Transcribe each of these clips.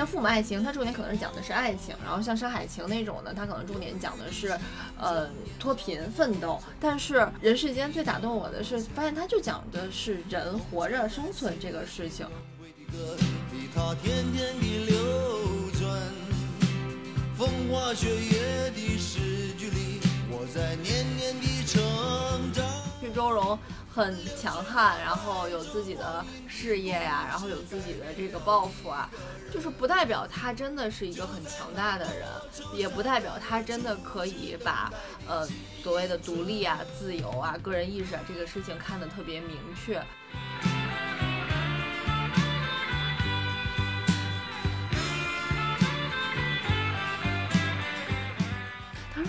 像《父母爱情》，它重点可能是讲的是爱情；然后像《山海情》那种呢，它可能重点讲的是，呃，脱贫奋斗。但是《人世间》最打动我的是，发现它就讲的是人活着生存这个事情。风花雪月的诗句里，我在年年的成长。是周荣很强悍，然后有自己的事业呀，然后有自己的这个抱负啊，就是不代表他真的是一个很强大的人，也不代表他真的可以把呃所谓的独立啊、自由啊、个人意识啊这个事情看得特别明确。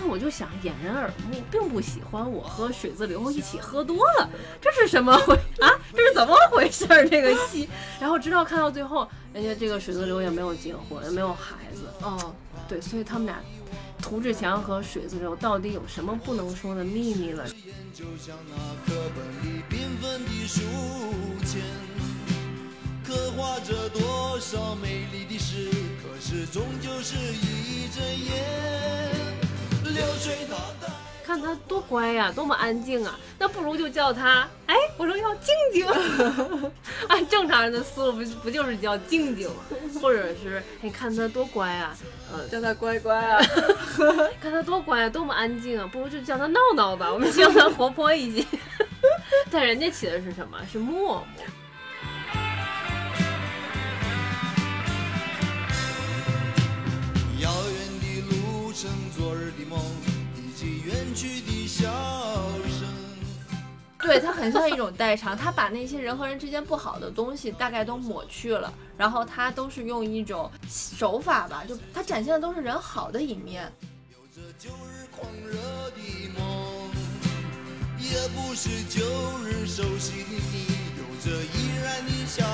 我就想掩人耳目，并不喜欢我和水自流一起喝多了，这是什么回啊？这是怎么回事？这个戏，然后直到看到最后，人家这个水自流也没有结婚，也没有孩子。哦，对，所以他们俩，涂志强和水自流到底有什么不能说的秘密了？刻画着多少美丽的诗，可是终究是一阵烟。看他多乖呀，多么安静啊！那不如就叫他，哎，我说要静静。按正常人的思路，不不就是叫静静吗？或者是，哎，看他多乖啊，呃，叫他乖乖啊。看他多乖啊，多么安静啊，不如就叫他闹闹吧。我们希望他活泼一些。但人家起的是什么？是默默。成昨日的梦，以及远去的笑声对他很像一种代偿，他把那些人和人之间不好的东西大概都抹去了，然后他都是用一种手法吧，就他展现的都是人好的一面。有着旧日狂热的梦也不是旧日熟悉的你，有着依然的笑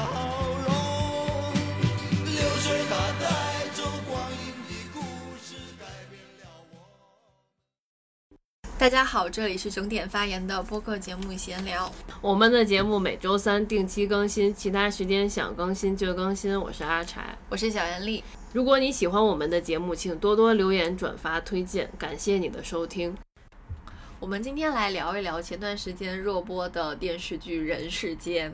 大家好，这里是整点发言的播客节目闲聊。我们的节目每周三定期更新，其他时间想更新就更新。我是阿柴，我是小严丽。如果你喜欢我们的节目，请多多留言、转发、推荐，感谢你的收听。我们今天来聊一聊前段时间热播的电视剧《人世间》。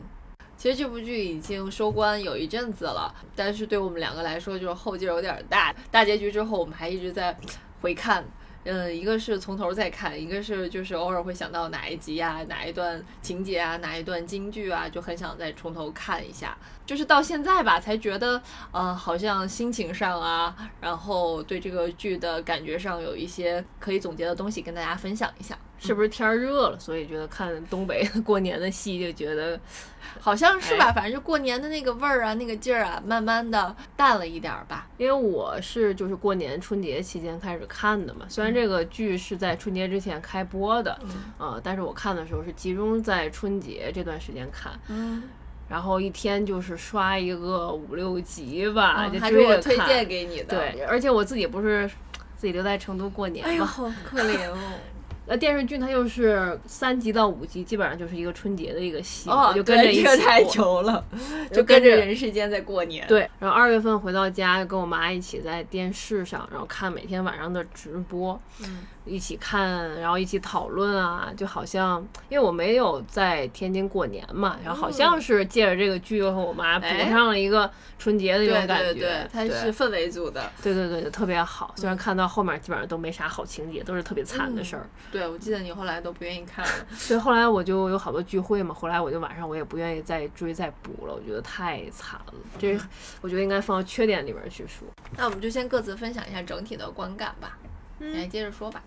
其实这部剧已经收官有一阵子了，但是对我们两个来说，就是后劲有点大。大结局之后，我们还一直在回看。嗯，一个是从头再看，一个是就是偶尔会想到哪一集啊、哪一段情节啊、哪一段京剧啊，就很想再从头看一下。就是到现在吧，才觉得，呃，好像心情上啊，然后对这个剧的感觉上有一些可以总结的东西，跟大家分享一下。是不是天热了，所以觉得看东北过年的戏就觉得，好像是吧？反正就过年的那个味儿啊，那个劲儿啊，慢慢的淡了一点儿吧。因为我是就是过年春节期间开始看的嘛，虽然这个剧是在春节之前开播的，呃，但是我看的时候是集中在春节这段时间看。嗯。然后一天就是刷一个五六集吧，就还是我推荐给你的。对，而且我自己不是自己留在成都过年嘛，好可怜哦。呃，电视剧它又是三集到五集，基本上就是一个春节的一个戏，就跟着一起太牛了，就跟着人世间在过年。对，然后二月份回到家，跟我妈一起在电视上，然后看每天晚上的直播。嗯。一起看，然后一起讨论啊，就好像因为我没有在天津过年嘛，然后好像是借着这个剧和我妈补上了一个春节的那种感觉。对对对，它是氛围组的。对对对，就特别好。虽然看到后面基本上都没啥好情节，都是特别惨的事儿。对，我记得你后来都不愿意看了。所以后来我就有好多聚会嘛，后来我就晚上我也不愿意再追再补了，我觉得太惨了。这我觉得应该放到缺点里边去说。那我们就先各自分享一下整体的观感吧。你来接着说吧。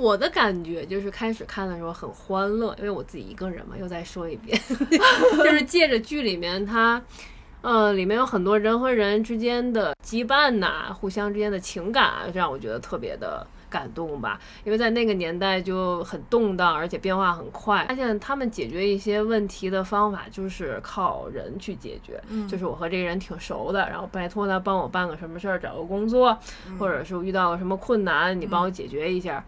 我的感觉就是开始看的时候很欢乐，因为我自己一个人嘛。又再说一遍，就是借着剧里面它，呃，里面有很多人和人之间的羁绊呐，互相之间的情感啊，让我觉得特别的感动吧。因为在那个年代就很动荡，而且变化很快。发现他们解决一些问题的方法就是靠人去解决，就是我和这个人挺熟的，然后拜托他帮我办个什么事儿，找个工作，或者是遇到个什么困难，你帮我解决一下。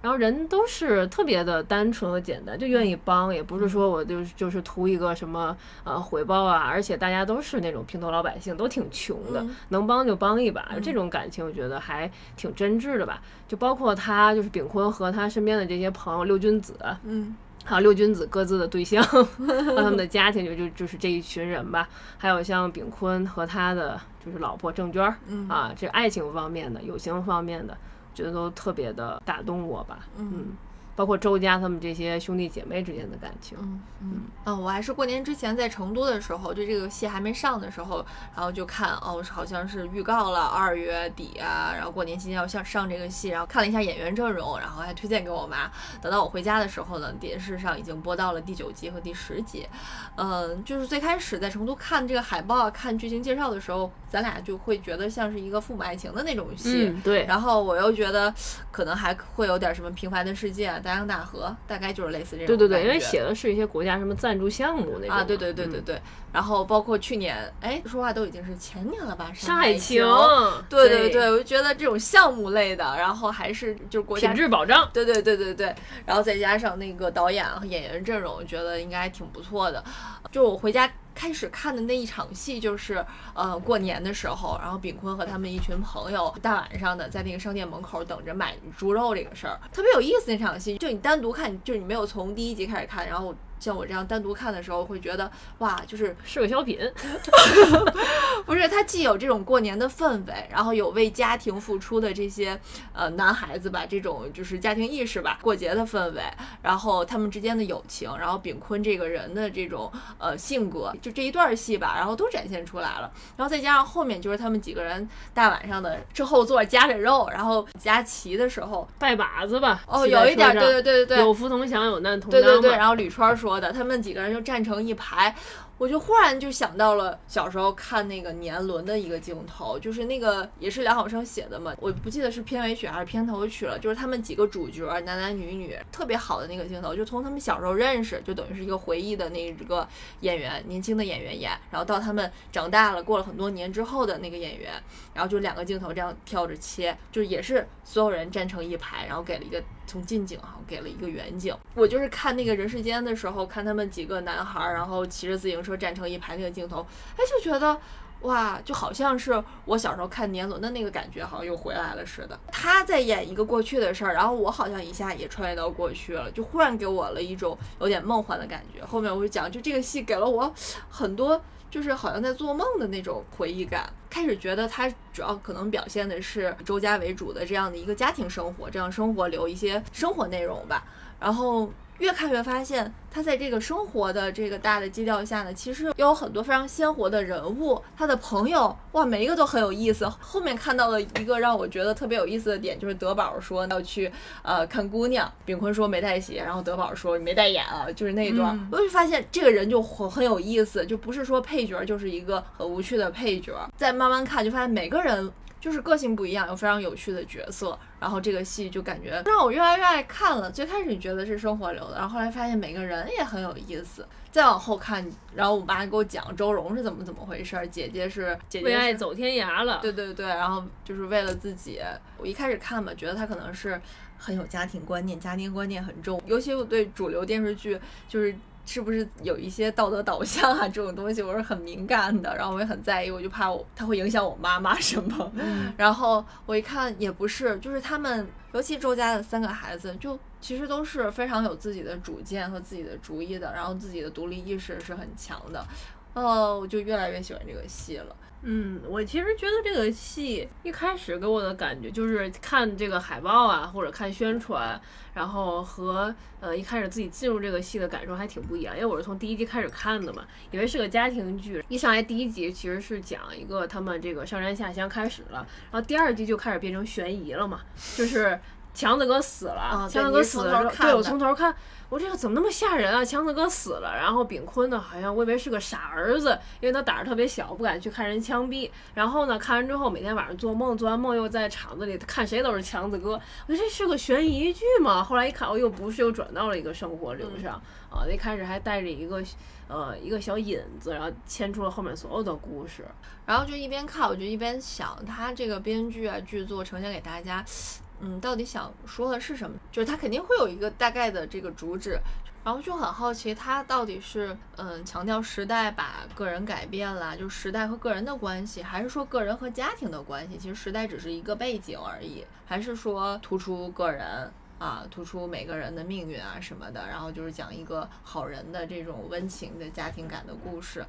然后人都是特别的单纯和简单，就愿意帮，也不是说我就就是图一个什么呃回报啊，而且大家都是那种平头老百姓，都挺穷的，能帮就帮一把，这种感情我觉得还挺真挚的吧。就包括他就是炳坤和他身边的这些朋友六君子，嗯。还有六君子各自的对象 和他们的家庭，就就就是这一群人吧。还有像炳坤和他的就是老婆郑娟儿，啊，这爱情方面的、友情方面的，觉得都特别的打动我吧。嗯。包括周家他们这些兄弟姐妹之间的感情，嗯嗯嗯，我还是过年之前在成都的时候，就这个戏还没上的时候，然后就看哦，好像是预告了二月底啊，然后过年期间要上上这个戏，然后看了一下演员阵容，然后还推荐给我妈。等到我回家的时候呢，电视上已经播到了第九集和第十集。嗯，就是最开始在成都看这个海报、看剧情介绍的时候，咱俩就会觉得像是一个父母爱情的那种戏，对。然后我又觉得可能还会有点什么平凡的世界。大江大河大概就是类似这种，对对对，因为写的是一些国家什么赞助项目那种啊，对对对对对。然后包括去年，哎，说话都已经是前年了吧，《上海情》。对对对，我就觉得这种项目类的，然后还是就是国家品质保障。对对对对对。然后再加上那个导演和演员阵容，我觉得应该还挺不错的。就我回家。开始看的那一场戏就是，呃，过年的时候，然后炳坤和他们一群朋友大晚上的在那个商店门口等着买猪肉这个事儿，特别有意思。那场戏就你单独看，就是你没有从第一集开始看，然后。像我这样单独看的时候，会觉得哇，就是 是个小品，不是？它既有这种过年的氛围，然后有为家庭付出的这些呃男孩子吧，这种就是家庭意识吧，过节的氛围，然后他们之间的友情，然后炳坤这个人的这种呃性格，就这一段戏吧，然后都展现出来了。然后再加上后面就是他们几个人大晚上的之后座夹着肉，然后夹旗的时候拜把子吧。哦，有一点，对对对对对，有福同享，有难同当。对对对，然后吕川说。说的，他们几个人就站成一排，我就忽然就想到了小时候看那个年轮的一个镜头，就是那个也是梁晓声写的嘛，我不记得是片尾曲还是片头曲了，就是他们几个主角男男女女特别好的那个镜头，就从他们小时候认识，就等于是一个回忆的那个演员，年轻的演员演，然后到他们长大了，过了很多年之后的那个演员，然后就两个镜头这样跳着切，就也是所有人站成一排，然后给了一个。从近景哈给了一个远景，我就是看那个人世间的时候，看他们几个男孩，然后骑着自行车说站成一排那个镜头，哎，就觉得哇，就好像是我小时候看年轮的那个感觉，好像又回来了似的。他在演一个过去的事儿，然后我好像一下也穿越到过去了，就忽然给我了一种有点梦幻的感觉。后面我就讲，就这个戏给了我很多。就是好像在做梦的那种回忆感，开始觉得他主要可能表现的是周家为主的这样的一个家庭生活，这样生活留一些生活内容吧，然后。越看越发现，他在这个生活的这个大的基调下呢，其实有很多非常鲜活的人物。他的朋友，哇，每一个都很有意思。后面看到了一个让我觉得特别有意思的点，就是德宝说要去呃看姑娘，炳坤说没带鞋，然后德宝说没带眼啊，就是那一段，我就发现这个人就很很有意思，就不是说配角就是一个很无趣的配角。再慢慢看，就发现每个人。就是个性不一样，有非常有趣的角色，然后这个戏就感觉让我越来越爱看了。最开始你觉得是生活流的，然后后来发现每个人也很有意思。再往后看，然后我妈给我讲周蓉是怎么怎么回事，姐姐是姐姐为爱走天涯了，对对对，然后就是为了自己。我一开始看吧，觉得她可能是很有家庭观念，家庭观念很重，尤其我对主流电视剧就是。是不是有一些道德导向啊？这种东西我是很敏感的，然后我也很在意，我就怕我他会影响我妈妈什么。然后我一看也不是，就是他们，尤其周家的三个孩子，就其实都是非常有自己的主见和自己的主意的，然后自己的独立意识是很强的。哦，我就越来越喜欢这个戏了。嗯，我其实觉得这个戏一开始给我的感觉就是看这个海报啊，或者看宣传，然后和呃一开始自己进入这个戏的感受还挺不一样。因为我是从第一集开始看的嘛，以为是个家庭剧。一上来第一集其实是讲一个他们这个上山下乡开始了，然后第二集就开始变成悬疑了嘛，就是强子哥死了，强子哥死了，对我从头看。我这个怎么那么吓人啊！强子哥死了，然后炳坤呢，好像我以为是个傻儿子，因为他胆儿特别小，不敢去看人枪毙。然后呢，看完之后每天晚上做梦，做完梦又在厂子里看谁都是强子哥。我说这是个悬疑剧嘛？后来一看，哦又不是，又转到了一个生活流上啊。一开始还带着一个呃一个小引子，然后牵出了后面所有的故事。然后就一边看，我就一边想，他这个编剧啊剧作呈现给大家。嗯，到底想说的是什么？就是他肯定会有一个大概的这个主旨，然后就很好奇他到底是嗯强调时代把个人改变了，就时代和个人的关系，还是说个人和家庭的关系？其实时代只是一个背景而已，还是说突出个人？啊，突出每个人的命运啊什么的，然后就是讲一个好人的这种温情的家庭感的故事，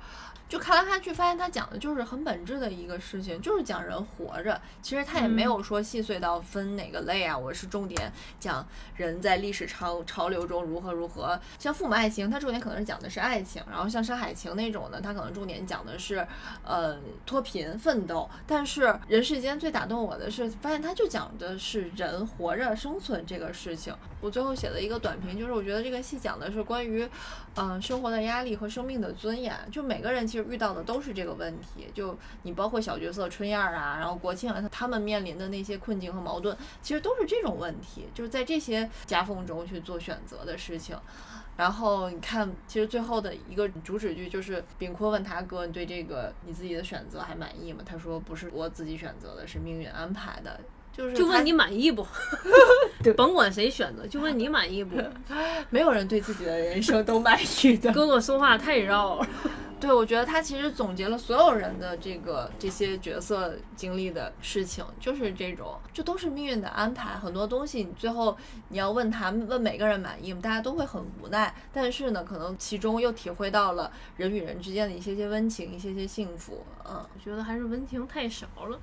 就看来看去发现他讲的就是很本质的一个事情，就是讲人活着。其实他也没有说细碎到分哪个类啊，我是重点讲人在历史潮潮流中如何如何。像父母爱情，它重点可能是讲的是爱情，然后像山海情那种的，它可能重点讲的是呃脱贫奋斗。但是人世间最打动我的是，发现他就讲的是人活着生存这个。事情，我最后写了一个短评，就是我觉得这个戏讲的是关于，嗯，生活的压力和生命的尊严。就每个人其实遇到的都是这个问题，就你包括小角色春燕啊，然后国庆啊，他们面临的那些困境和矛盾，其实都是这种问题，就是在这些夹缝中去做选择的事情。然后你看，其实最后的一个主旨句就是炳坤问他哥：“你对这个你自己的选择还满意吗？”他说：“不是我自己选择的，是命运安排的。”就是就问你满意不？对 甭管谁选择，就问你满意不？没有人对自己的人生都满意的。哥哥说话太绕了。对，我觉得他其实总结了所有人的这个这些角色经历的事情，就是这种，这都是命运的安排。很多东西你最后你要问他问每个人满意吗？大家都会很无奈。但是呢，可能其中又体会到了人与人之间的一些些温情，一些些幸福。嗯，我觉得还是温情太少了。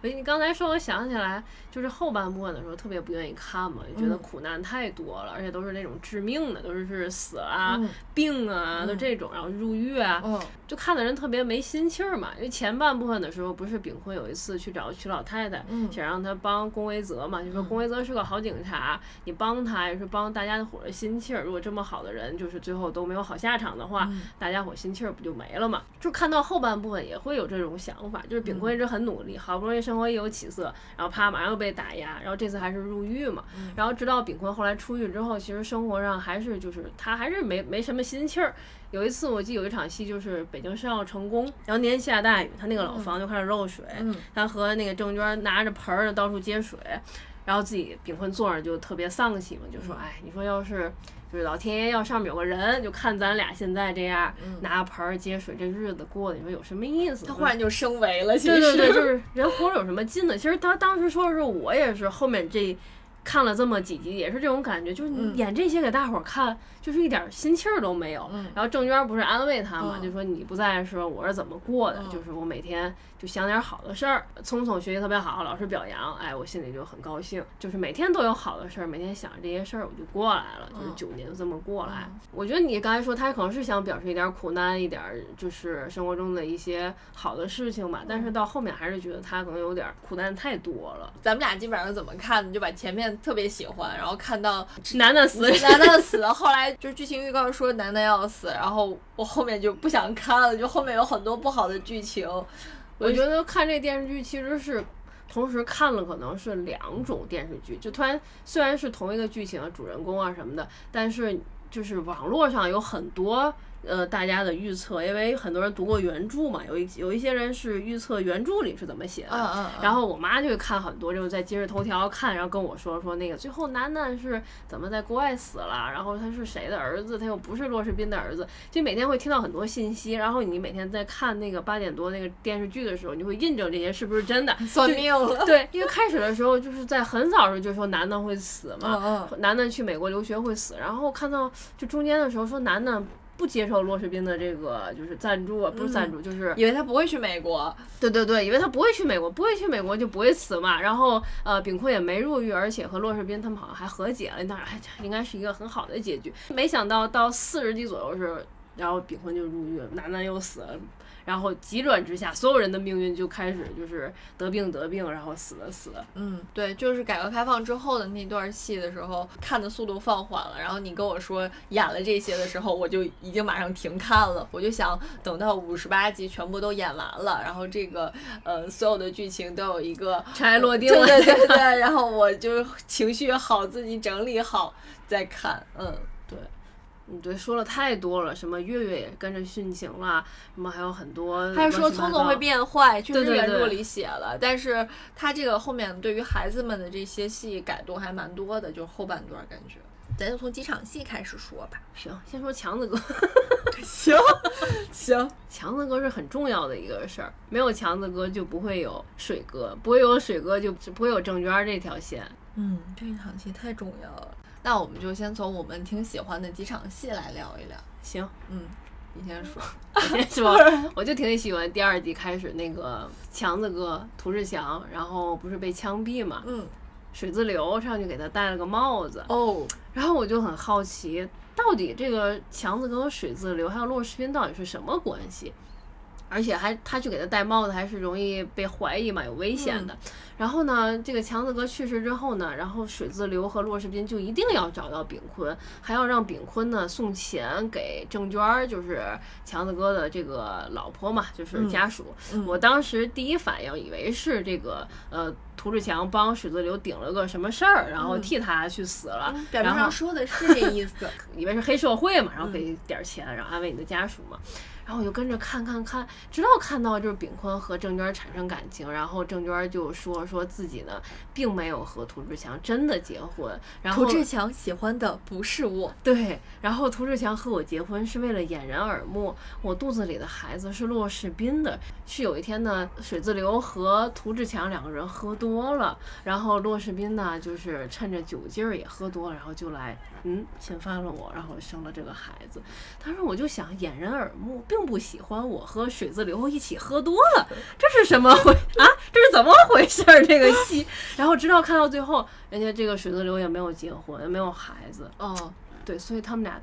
我你刚才说，我想起来，就是后半部分的时候特别不愿意看嘛，就觉得苦难太多了，而且都是那种致命的，都是是死啊、病啊，都这种，然后入狱啊。嗯，就看的人特别没心气儿嘛，因为前半部分的时候，不是炳坤有一次去找曲老太太，想让他帮龚维泽嘛，就说龚维泽是个好警察，你帮他也是帮大家伙的心气儿。如果这么好的人，就是最后都没有好下场的话，大家伙心气儿不就没了嘛？就看到后半部分也会有这种想法，就是炳坤一直很努力，好不容易生活也有起色，然后啪马上又被打压，然后这次还是入狱嘛，然后直到炳坤后来出狱之后，其实生活上还是就是他还是没没什么心气儿。有一次，我记得有一场戏，就是北京申奥成功，然后那天下大雨，他那个老房就开始漏水，他和那个郑娟拿着盆儿到处接水，然后自己秉坤坐着就特别丧气嘛，就说：“哎，你说要是就是老天爷要上面有个人，就看咱俩现在这样拿盆儿接水，这日子过的，你说有什么意思？”他忽然就升维了，对对对，就是 人活着有什么劲呢？其实他当时说的时候，我也是后面这看了这么几集，也是这种感觉，就是你演这些给大伙儿看。就是一点心气儿都没有，然后郑娟不是安慰他嘛，就说你不在的时候我是怎么过的，就是我每天就想点好的事儿。聪聪学习特别好，老师表扬，哎，我心里就很高兴。就是每天都有好的事儿，每天想着这些事儿，我就过来了。就是九年就这么过来。我觉得你刚才说他可能是想表示一点苦难，一点就是生活中的一些好的事情吧，但是到后面还是觉得他可能有点苦难太多了。咱们俩基本上怎么看？就把前面特别喜欢，然后看到男的死，男的死，后来。就是剧情预告说男的要死，然后我后面就不想看了，就后面有很多不好的剧情。我觉得看这电视剧其实是同时看了，可能是两种电视剧。就突然虽然是同一个剧情、主人公啊什么的，但是就是网络上有很多。呃，大家的预测，因为很多人读过原著嘛，有一有一些人是预测原著里是怎么写的。嗯嗯。然后我妈就看很多，就是在今日头条看，然后跟我说说那个最后楠楠是怎么在国外死了，然后他是谁的儿子，他又不是骆世斌的儿子，就每天会听到很多信息。然后你每天在看那个八点多那个电视剧的时候，你就会印证这些是不是真的？算命了。对，因为开始的时候就是在很早的时候就说楠楠会死嘛，楠楠去美国留学会死，然后看到就中间的时候说楠楠。不接受骆世斌的这个就是赞助，不是赞助，就是以为他不会去美国。对对对，以为他不会去美国，不会去美国就不会死嘛。然后呃，炳坤也没入狱，而且和骆世斌他们好像还和解了，那还应该是一个很好的结局。没想到到四十集左右是，然后炳坤就入狱了，楠楠又死了。然后急转直下，所有人的命运就开始就是得病得病，然后死的死了。嗯，对，就是改革开放之后的那段戏的时候，看的速度放缓了。然后你跟我说演了这些的时候，我就已经马上停看了。我就想等到五十八集全部都演完了，然后这个呃所有的剧情都有一个尘埃落定了，对对 对，然后我就情绪好，自己整理好再看。嗯，对。嗯，对，说了太多了，什么月月也跟着殉情了，什么还有很多，还说聪聪会变坏，确实原著里写了，但是他这个后面对于孩子们的这些戏改动还蛮多的，就是后半段感觉。咱就从几场戏开始说吧。行，先说强子哥，行行，强子哥是很重要的一个事儿，没有强子哥就不会有水哥，不会有水哥就不会有郑娟这条线。嗯，这一场戏太重要了。那我们就先从我们挺喜欢的几场戏来聊一聊。行，嗯，你先说。你先说，我就挺喜欢第二集开始那个强子哥涂志强，然后不是被枪毙嘛，嗯，水自流上去给他戴了个帽子，哦，然后我就很好奇，到底这个强子哥和水自流还有骆世斌到底是什么关系？而且还他去给他戴帽子，还是容易被怀疑嘛，有危险的。然后呢，这个强子哥去世之后呢，然后水自流和骆世斌就一定要找到炳坤，还要让炳坤呢送钱给郑娟儿，就是强子哥的这个老婆嘛，就是家属。嗯我当时第一反应以为是这个呃涂志强帮水自流顶了个什么事儿，然后替他去死了，嗯表面上说的是这意思。以为是黑社会嘛，然后给点儿钱，然后安慰你的家属嘛。然后我就跟着看看看，直到看到就是炳坤和郑娟产生感情，然后郑娟就说说自己呢并没有和涂志强真的结婚，然后涂志强喜欢的不是我。对，然后涂志强和我结婚是为了掩人耳目，我肚子里的孩子是骆世斌的。是有一天呢，水自流和涂志强两个人喝多了，然后骆世斌呢就是趁着酒劲儿也喝多了，然后就来嗯侵犯了我，然后生了这个孩子。当时我就想掩人耳目，并不喜欢我和水自流一起喝多了，这是什么回 啊？这是怎么回事儿？这个戏，然后直到看到最后，人家这个水自流也没有结婚，也没有孩子，哦，对，所以他们俩，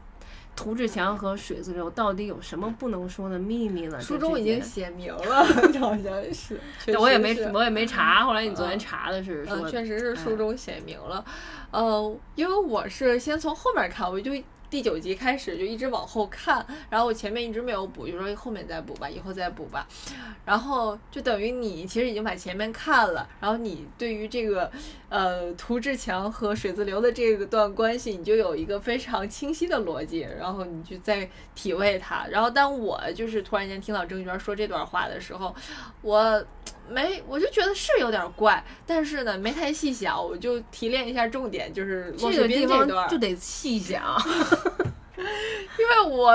涂志强和水自流到底有什么不能说的秘密呢？书中已经写明 了，好像是。确对我也没我也没查，后来你昨天嗯查的是说，嗯，确实是书哎中写明了。呃，因为我是先从后面看，我就第九集开始就一直往后看，然后我前面一直没有补，就说后面再补吧，以后再补吧。然后就等于你其实已经把前面看了，然后你对于这个呃涂志强和水自流的这个段关系，你就有一个非常清晰的逻辑，然后你就在体味它。然后当我就是突然间听到郑娟说这段话的时候，我。没，我就觉得是有点怪，但是呢，没太细想，我就提炼一下重点，就是这个地方就得细讲。因为我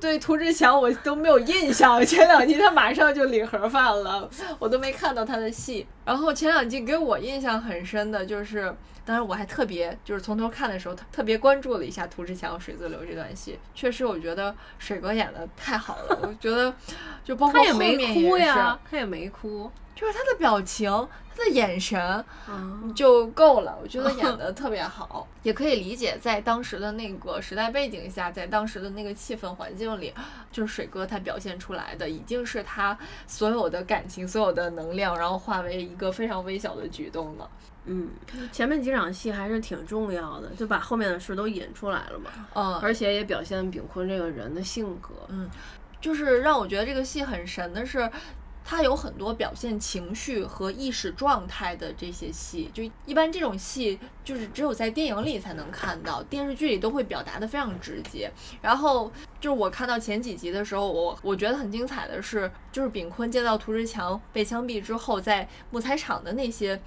对涂志强我都没有印象，前两季他马上就领盒饭了，我都没看到他的戏。然后前两季给我印象很深的就是，当然我还特别就是从头看的时候特特别关注了一下涂志强和水自流这段戏，确实我觉得水哥演的太好了，我觉得就包括后他也没哭呀，他也没哭。就是他的表情、他的眼神，嗯，就够了。我觉得演的特别好，也可以理解，在当时的那个时代背景下，在当时的那个气氛环境里，就是水哥他表现出来的，已经是他所有的感情、所有的能量，然后化为一个非常微小的举动了。嗯，前面几场戏还是挺重要的，就把后面的事都引出来了嘛，嗯，而且也表现炳坤这个人的性格。嗯就是让我觉得这个戏很神的是。它有很多表现情绪和意识状态的这些戏，就一般这种戏就是只有在电影里才能看到，电视剧里都会表达的非常直接。然后就是我看到前几集的时候，我我觉得很精彩的是，就是炳坤见到涂志强被枪毙之后，在木材厂的那些。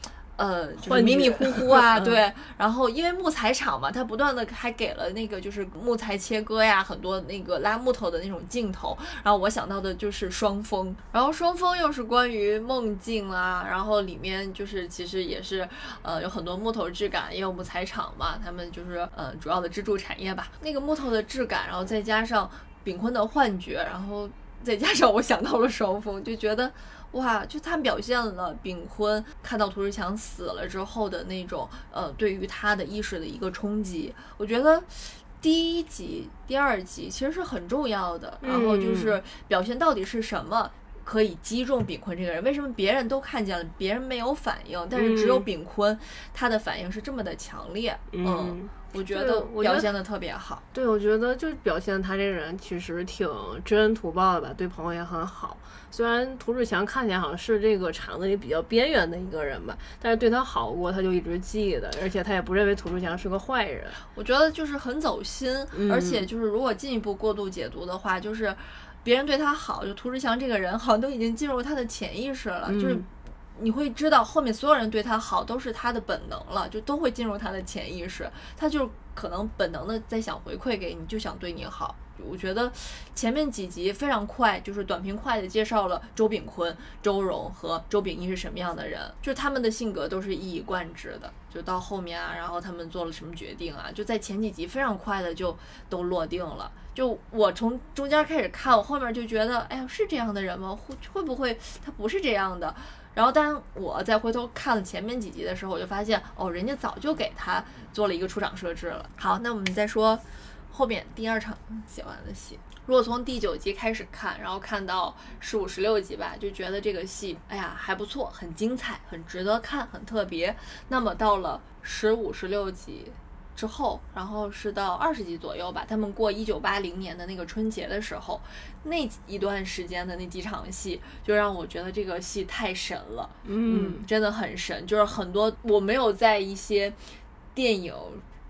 呃，就是迷迷糊 糊啊，嗯对。然后因为木材厂嘛，它不断的还给了那个就是木材切割呀，很多那个拉木头的那种镜头。然后我想到的就是双峰，然后双峰又是关于梦境啦，然后里面就是其实也是呃有很多木头质感，也有木材厂嘛，他们就是呃主要的支柱产业吧。那个木头的质感，然后再加上炳坤的幻觉，然后再加上我想到了双峰，就觉得。哇，就他表现了炳坤看到涂志强死了之后的那种呃，对于他的意识的一个冲击。我觉得第一集、第二集其实是很重要的，然后就是表现到底是什么。可以击中炳坤这个人，为什么别人都看见了，别人没有反应，但是只有嗯炳坤他的反应是这么的强烈？嗯我觉得表现的特别好。对，我觉得就表现他这个人其实挺知恩图报的吧，对朋友也很好。虽然涂志强看起来好像是这个厂子里比较边缘的一个人吧，但是对他好过，他就一直记得，而且他也不认为涂志强是个坏人。我觉得就是很走心，嗯而且就是如果进一步过度解读的话，就是别人对他好，就涂志强这个人好像都已经进入他的潜意识了，就是嗯你会知道后面所有人对他好都是他的本能了，就都会进入他的潜意识，他就可能本能的在想回馈给你，就想对你好。我觉得前面几集非常快，就是短平快的介绍了周炳坤、周荣和周炳义是什么样的人，就是他们的性格都是一以贯之的。就到后面啊，然后他们做了什么决定啊，就在前几集非常快的就都落定了。就我从中间开始看，我后面就觉得，哎呀，是这样的人吗？会会不会他不是这样的？然后，当我再回头看了前面几集的时候，我就发现，哦，人家早就给他做了一个出场设置了。好，那我们再说后面第二场写完的戏。如果从第九集开始看，然后看到十五、十六集吧，就觉得这个戏，哎呀还不错，很精彩，很值得看，很特别。那么到了十五、十六集之后，然后是到二十集左右吧，他们过一九八零年的那个春节的时候，那一段时间的那几场戏，就让我觉得这个戏太神了。嗯，真的很神，就是很多我没有在一些电影、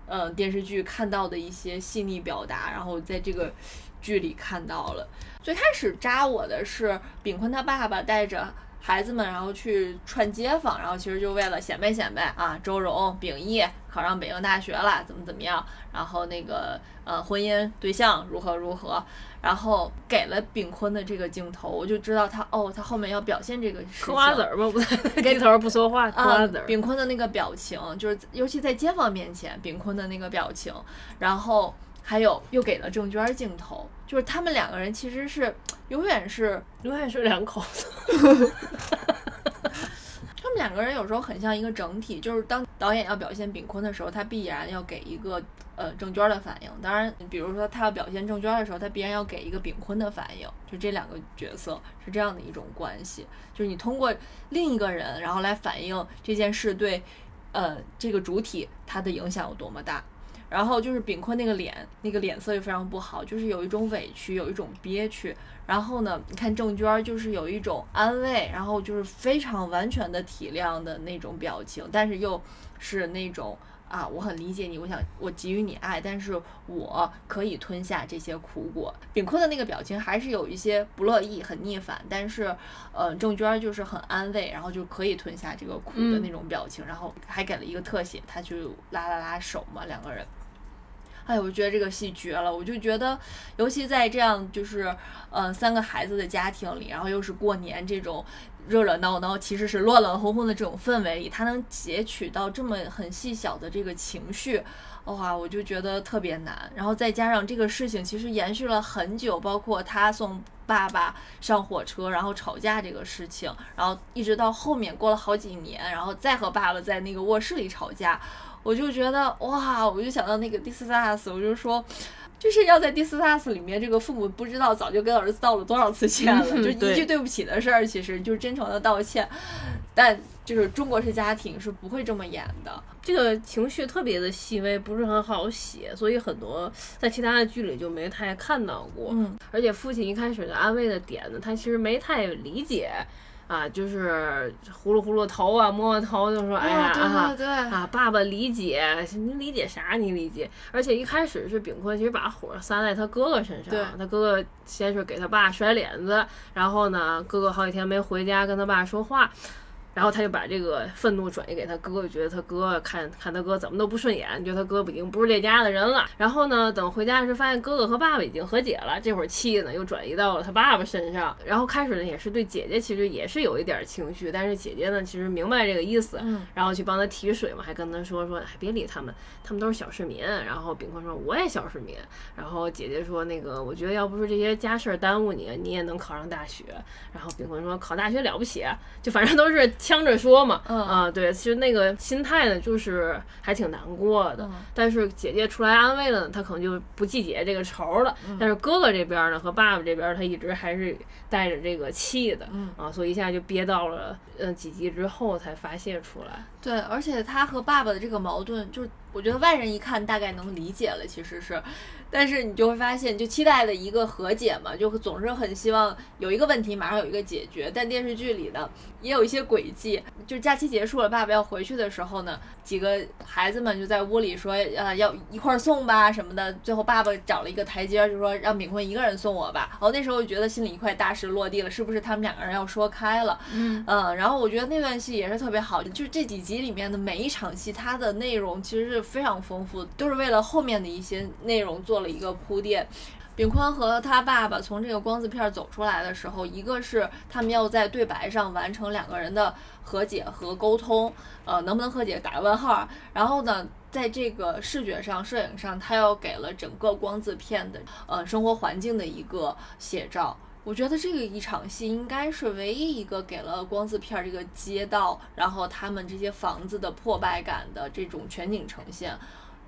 呃电视剧看到的一些细腻表达，然后在这个剧里看到了。最开始扎我的是炳坤他爸爸带着孩子们，然后去串街坊，然后其实就为了显摆显摆啊，周荣、秉义考上北京大学了，怎么怎么样，然后那个呃婚姻对象如何如何，然后给了炳坤的这个镜头，我就知道他哦，他后面要表现这个事情。嗑瓜子儿吗？不对，低头不说话，嗑瓜啊子，儿。炳坤的那个表情，就是尤其在街坊面前，炳坤的那个表情，然后还有又给了郑娟儿镜头，就是他们两个人其实是永远是永远是两口子。他们两个人有时候很像一个整体，就是当导演要表现炳坤的时候，他必然要给一个呃郑娟儿的反应。当然，比如说他要表现郑娟儿的时候，他必然要给一个炳坤的反应。就这两个角色是这样的一种关系，就是你通过另一个人，然后来反映这件事对呃这个主体它的影响有多么大。然后就是炳坤那个脸，那个脸色又非常不好，就是有一种委屈，有一种憋屈。然后呢，你看郑娟儿就是有一种安慰，然后就是非常完全的体谅的那种表情，但是又是那种啊，我很理解你，我想我给予你爱，但是我可以吞下这些苦果。炳坤的那个表情还是有一些不乐意，很逆反，但是呃，郑娟儿就是很安慰，然后就可以吞下这个苦的那种表情，然后还给了一个特写，他就拉拉拉手嘛，两个人。哎，我觉得这个戏绝了！我就觉得，尤其在这样就是，呃，三个孩子的家庭里，然后又是过年这种热热闹闹，其实是乱乱哄哄的这种氛围里，他能截取到这么很细小的这个情绪，哇，我就觉得特别难。然后再加上这个事情其实延续了很久，包括他送爸爸上火车，然后吵架这个事情，然后一直到后面过了好几年，然后再和爸爸在那个卧室里吵架。我就觉得哇，我就想到那个《dissus》，我就说，就是要在《This Is Us》里面，这个父母不知道早就跟儿子道了多少次歉了，嗯就一句对不起的事儿，其实就是真诚的道歉，但就是中国式家庭是不会这么演的。这个情绪特别的细微，不是很好写，所以很多在其他的剧里就没太看到过。嗯，而且父亲一开始的安慰的点呢，他其实没太理解。啊，就是呼噜呼噜头啊，摸摸头，就说：“哎呀啊爸爸理解，你理解啥？你理解？而且一开始是炳坤，其实把火撒在他哥哥身上。他哥哥先是给他爸甩脸子，然后呢，哥哥好几天没回家跟他爸说话，然后他就把这个愤怒转移给他哥，就觉得他哥看看他哥怎么都不顺眼，觉得他哥已经不是这家的人了。然后呢，等回家时发现哥哥和爸爸已经和解了，这会儿气呢又转移到了他爸爸身上。然后开始呢也是对姐姐其实也是有一点情绪，但是姐姐呢其实明白这个意思，嗯然后去帮他提水嘛，还跟他说说，哎，别理他们，他们都是小市民。然后炳坤说，我也小市民。然后姐姐说，那个我觉得要不是这些家事儿耽误你，你也能考上大学。然后炳坤说，考大学了不起，啊就反正都是呛着说嘛。嗯啊，对，其实那个心态呢，就是还挺难过的。嗯但是姐姐出来安慰了呢，他可能就不记姐姐这个仇了。嗯但是哥哥这边呢，和爸爸这边，他一直还是带着这个气的。嗯啊，所以一下就憋到了嗯几集之后才发泄出来。对，而且他和爸爸的这个矛盾，就是我觉得外人一看大概能理解了，其实是。但是你就会发现，就期待的一个和解嘛，就总是很希望有一个问题马上有一个解决。但电视剧里呢，也有一些轨迹。就假期结束了，爸爸要回去的时候呢，几个孩子们就在屋里说，呃，要一块儿送吧什么的。最后爸爸找了一个台阶，就说让炳坤一个人送我吧。然后那时候就觉得心里一块大石落地了，是不是他们两个人要说开了？嗯嗯，然后我觉得那段戏也是特别好，就这几集里面的每一场戏，它的内容其实是非常丰富，都是为了后面的一些内容做了一个铺垫。炳坤和他爸爸从这个光字片走出来的时候，一个是他们要在对白上完成两个人的和解和沟通，呃，能不能和解打个问号。然后呢，在这个视觉上、摄影上，他又给了整个光字片的呃生活环境的一个写照。我觉得这个一场戏应该是唯一一个给了光字片这个街道，然后他们这些房子的破败感的这种全景呈现。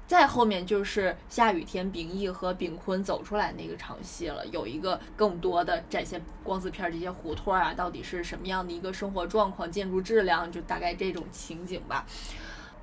再后面就是下雨天，秉义和秉坤走出来那个场戏了，有一个更多的展现光字片这些胡同啊，到底是什么样的一个生活状况、建筑质量，就大概这种情景吧。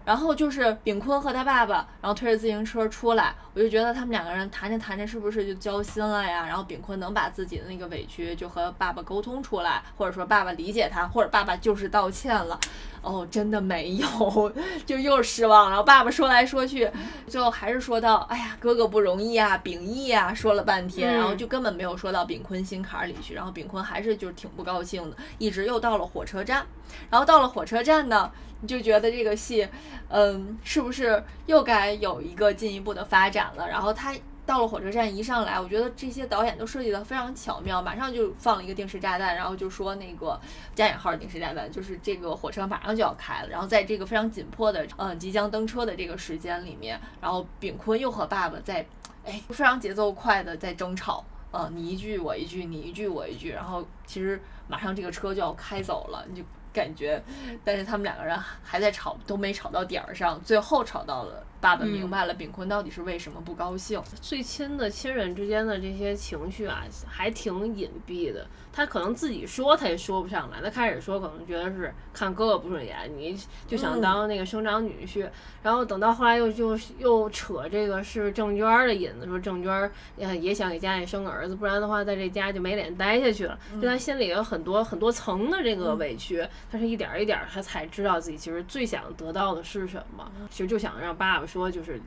然后就是炳坤和他爸爸，然后推着自行车出来，我就觉得他们两个人谈着谈着是不是就交心了呀？然后炳坤能把自己的那个委屈就和爸爸沟通出来，或者说爸爸理解他，或者爸爸就是道歉了。哦，真的没有，就又失望。然后爸爸说来说去，最后还是说到，哎呀，哥哥不容易啊，秉义啊，说了半天，然后就根本没有说到炳坤心坎儿里去。然后炳坤还是就是挺不高兴的，一直又到了火车站。然后到了火车站呢，你就觉得这个戏，嗯，是不是又该有一个进一步的发展了？然后他。到了火车站一上来，我觉得这些导演都设计的非常巧妙，马上就放了一个定时炸弹，然后就说那个加引号定时炸弹，就是这个火车马上就要开了，然后在这个非常紧迫的嗯即将登车的这个时间里面，然后炳坤又和爸爸在哎非常节奏快的在争吵，嗯你一句我一句，你一句我一句，然后其实马上这个车就要开走了，你就感觉，但是他们两个人还在吵，都没吵到点儿上，最后吵到了。爸爸明白了，炳坤到底是为什么不高兴。最亲的亲人之间的这些情绪啊，还挺隐蔽的。他可能自己说他也说不上来。他开始说可能觉得是看哥哥不顺眼，你就想当那个生长女婿。然后等到后来又就又扯这个是郑娟的引子，说郑娟也也想给家里生个儿子，不然的话在这家就没脸待下去了。就他心里有很多很多层的这个委屈，他是一点一点他才知道自己其实最想得到的是什么，其实就想让爸爸。说就是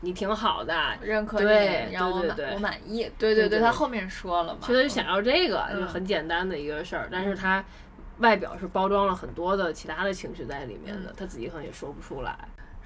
你挺好的，认可你，让我满我满意。对对对，他后面说了嘛，其实就想要这个，就很简单的一个事儿，但是他外表是包装了很多的其他的情绪在里面的，他自己可能也说不出来。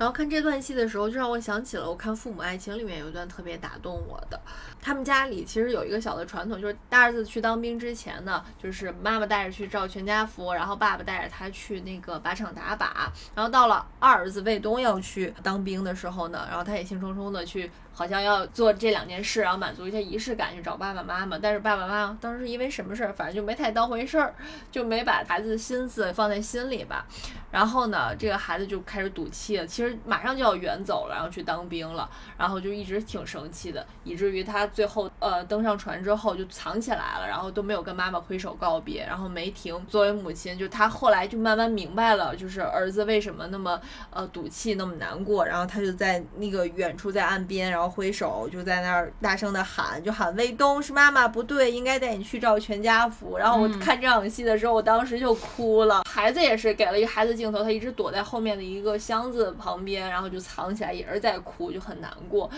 然后看这段戏的时候，就让我想起了我看《父母爱情》里面有一段特别打动我的。他们家里其实有一个小的传统，就是大儿子去当兵之前呢，就是妈妈带着去照全家福，然后爸爸带着他去那个靶场打靶。然后到了二儿子卫东要去当兵的时候呢，然后他也兴冲冲的去。好像要做这两件事，然后满足一些仪式感，去找爸爸妈妈。但是爸爸妈妈当时因为什么事儿，反正就没太当回事儿，就没把孩子的心思放在心里吧。然后呢，这个孩子就开始赌气了，其实马上就要远走了，然后去当兵了，然后就一直挺生气的，以至于他最后呃登上船之后就藏起来了，然后都没有跟妈妈挥手告别。然后梅婷作为母亲，就她后来就慢慢明白了，就是儿子为什么那么呃赌气，那么难过。然后他就在那个远处在岸边，然后。挥手就在那儿大声的喊，就喊卫东是妈妈不对，应该带你去照全家福。然后我看这场戏的时候，我当时就哭了。孩子也是给了一个孩子镜头，他一直躲在后面的一个箱子旁边，然后就藏起来，也是在哭，就很难过。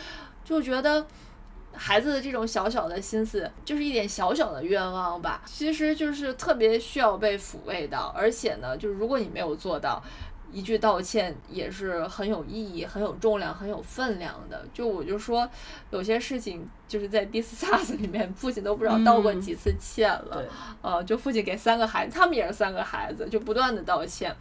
就觉得孩子的这种小小的心思，就是一点小小的愿望吧，其实就是特别需要被抚慰到。而且呢，就是如果你没有做到。一句道歉也是很有意义、很有重量、很有分量的。就我就说，有些事情就是在《Discuss》里面，父亲都不知道道过几次歉了。呃，就父亲给三个孩子，他们也是三个孩子，就不断的道歉。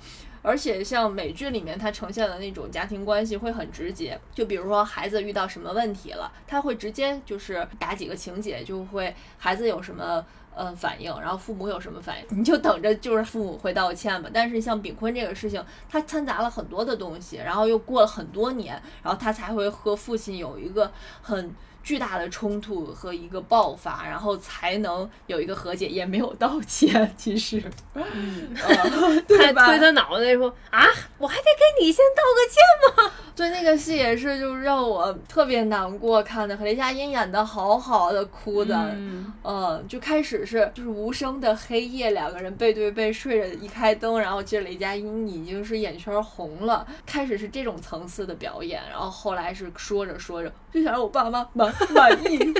而且像美剧里面，它呈现的那种家庭关系会很直接。就比如说孩子遇到什么问题了，他会直接就是打几个情节，就会孩子有什么。嗯，反应，然后父母有什么反应，你就等着，就是父母会道歉吧。但是像炳坤这个事情，他掺杂了很多的东西，然后又过了很多年，然后他才会和父亲有一个很巨大的冲突和一个爆发，然后才能有一个和解，也没有道歉，其实，嗯，呃对 吧？推他脑袋说啊，我还得给你先道个歉吗？对那个戏也是，就是让我特别难过，看的和雷佳音演的好好的，哭的，嗯嗯，就开始是就是无声的黑夜，两个人背对背睡着，一开灯，然后接着雷佳音已经是眼圈红了，开始是这种层次的表演，然后后来是说着说着就想让我爸妈满 满意，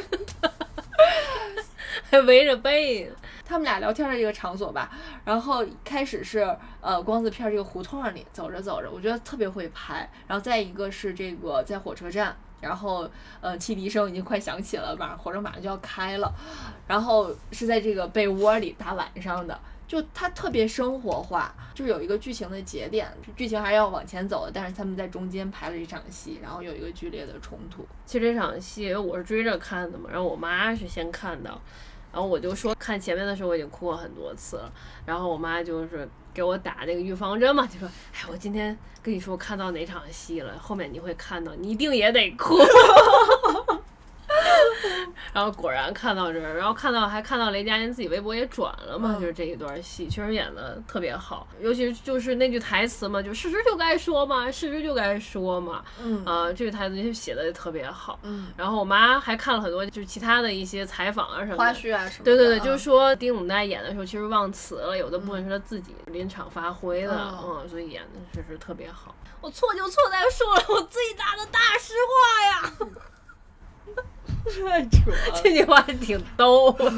还围着背。他们俩聊天的这个场所吧，然后开始是呃光字片这个胡同里走着走着，我觉得特别会拍，然后再一个是这个在火车站。然后，呃，汽笛声已经快响起了，马上火车马上就要开了，然后是在这个被窝里大晚上的，就它特别生活化，就是有一个剧情的节点，剧情还是要往前走的，但是他们在中间排了一场戏，然后有一个剧烈的冲突。其实这场戏我是追着看的嘛，然后我妈是先看到，然后我就说看前面的时候我已经哭过很多次了，然后我妈就是给我打那个预防针嘛，就说，哎，我今天跟你说看到哪场戏了，后面你会看到，你一定也得哭。然后果然看到这儿，然后看到还看到雷佳音自己微博也转了嘛，嗯就是这一段戏确实演的特别好，尤其就是那句台词嘛，就事实就该说嘛，事实就该说嘛，嗯啊、这句台词就写的特别好。嗯，然后我妈还看了很多，就是其他的一些采访啊什么的。花絮啊什么的。对对对，嗯就是说丁永在演的时候其实忘词了，有的部分是他自己临场发挥的，嗯嗯，所以演的确实特别好。我错就错在说了我自己打的大实话呀，太扯了。这句话挺逗。是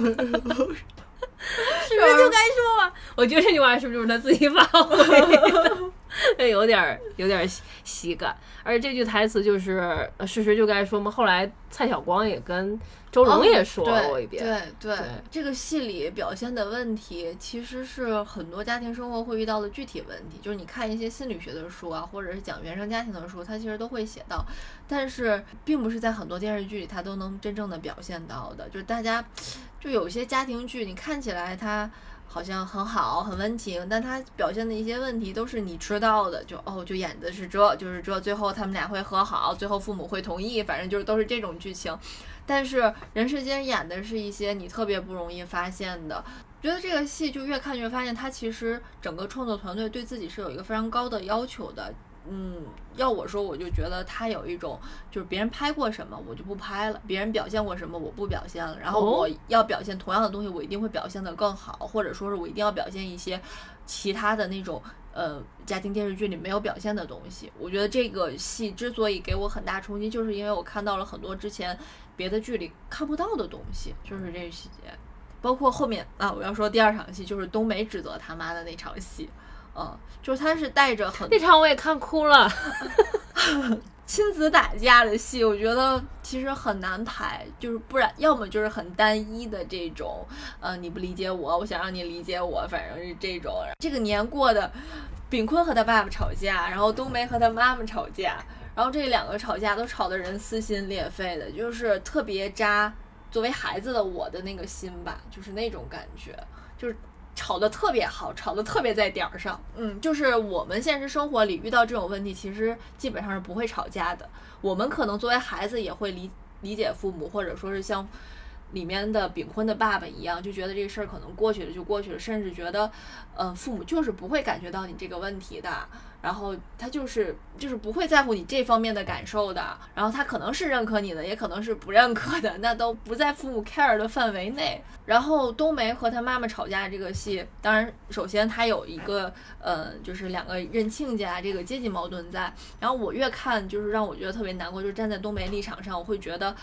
不是就该说嘛？我觉得这句话是不是就是他自己发挥的？有点儿有点儿喜喜感，而且这句台词就是呃事实就该说嘛。后来蔡晓光也跟周荣也说过一遍，对对对这个戏里表现的问题，其实是很多家庭生活会遇到的具体问题。就是你看一些心理学的书啊，或者是讲原生家庭的书，它其实都会写到，但是并不是在很多电视剧里它都能真正的表现到的。就是大家，就有些家庭剧，你看起来它。好像很好，很温情，但他表现的一些问题都是你知道的，就哦，就演的是这，就是这，最后他们俩会和好，最后父母会同意，反正就是都是这种剧情。但是人世间演的是一些你特别不容易发现的。觉得这个戏就越看越发现，他其实整个创作团队对自己是有一个非常高的要求的。嗯，要我说，我就觉得他有一种，就是别人拍过什么，我就不拍了；别人表现过什么，我不表现了。然后哦我要表现同样的东西，我一定会表现得更好，或者说是我一定要表现一些其他的那种呃家庭电视剧里没有表现的东西。我觉得这个戏之所以给我很大冲击，就是因为我看到了很多之前别的剧里看不到的东西，就是这个细节。包括后面啊，我要说第二场戏就是冬梅指责他妈的那场戏，嗯，就是他是带着很那场我也看哭了。亲子打架的戏，我觉得其实很难排，就是不然要么就是很单一的这种，呃，你不理解我，我想让你理解我，反正是这种。这个年过的，炳坤和他爸爸吵架，然后冬梅和他妈妈吵架，然后这两个吵架都吵得人撕心裂肺的，就是特别扎作为孩子的我的那个心吧，就是那种感觉，就是。吵得特别好，吵得特别在点儿上。嗯，就是我们现实生活里遇到这种问题，其实基本上是不会吵架的。我们可能作为孩子也会理理解父母，或者说是像里面的炳坤的爸爸一样，就觉得这事儿可能过去了就过去了，甚至觉得，呃，父母就是不会感觉到你这个问题的。然后他就是就是不会在乎你这方面的感受的，然后他可能是认可你的，也可能是不认可的，那都不在父母 care 的范围内。然后冬梅和她妈妈吵架这个戏，当然首先它有一个呃，就是两个认亲家这个阶级矛盾在。然后我越看就是让我觉得特别难过，就是站在冬梅立场上，我会觉得。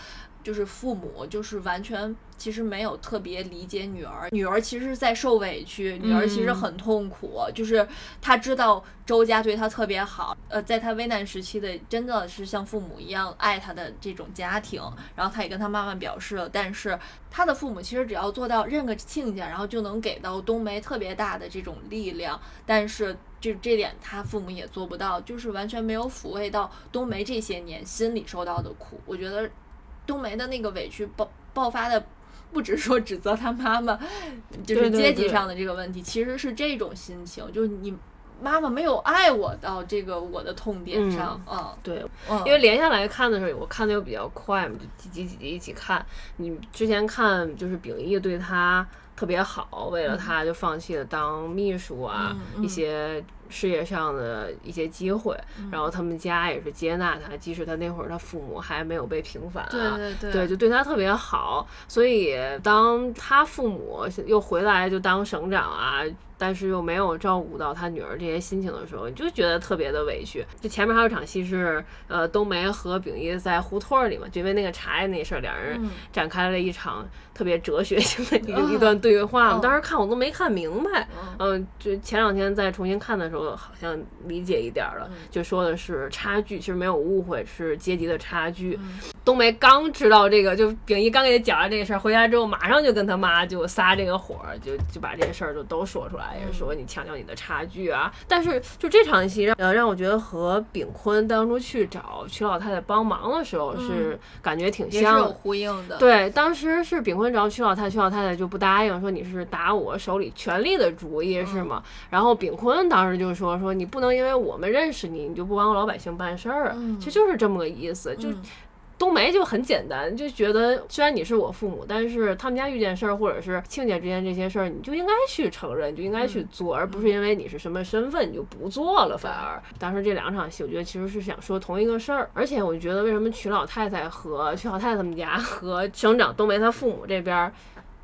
就是父母就是完全其实没有特别理解女儿，女儿其实是在受委屈，女儿其实很痛苦，就是她知道周家对她特别好，呃，在她危难时期的真的是像父母一样爱她的这种家庭，然后她也跟她妈妈表示了，但是她的父母其实只要做到认个亲家，然后就能给到冬梅特别大的这种力量，但是。就这点他父母也做不到，就是完全没有抚慰到冬梅这些年心里受到的苦。我觉得冬梅的那个委屈爆爆发的，不只说指责他妈妈，就是阶级上的这个问题，其实是这种心情，就是你妈妈没有爱我到这个我的痛点上啊。对，嗯，因为连下来看的时候，我看的又比较快嘛，就几集几集一起看。你之前看就是秉义对他特别好，为了他就放弃了当秘书啊，嗯嗯一些事业上的一些机会，然后他们家也是接纳他，即使他那会儿他父母还没有被平反啊，对对对对，就对他特别好。所以当他父母又回来就当省长啊，但是又没有照顾到他女儿这些心情的时候，你就觉得特别的委屈。就前面还有场戏是，呃，冬梅和秉义在胡同里嘛，就因为那个茶叶那事儿，两人嗯展开了一场特别哲学性的一、嗯一段对话当时看我都没看明白，嗯嗯，就前两天再重新看的时候，好像理解一点儿了，嗯就说的是差距，其实没有误会，是阶级的差距。嗯冬梅刚知道这个，就秉义刚给他讲完这个事儿，回家之后马上就跟他妈就撒这个火，就就把这些事儿就都说出来，也是说你强调你的差距啊。但是就这场戏让呃让我觉得和炳坤当初去找曲老太太帮忙的时候是感觉挺也是像的。有呼应的。对，当时是炳坤找曲老太太，曲老太太就不答应，说你是打我手里权力的主意是吗？然后炳坤当时就说说你不能因为我们认识你，你就不帮老百姓办事儿其实就是这么个意思。就嗯冬梅就很简单，就觉得虽然你是我父母，但是他们家遇见事儿或者是亲家之间这些事儿，你就应该去承认，就应该去做，而不是因为你是什么身份你就不做了。反而当时这两场戏，我觉得其实是想说同一个事儿，而且我觉得为什么曲老太太和曲老太太他们家和省长冬梅他父母这边儿，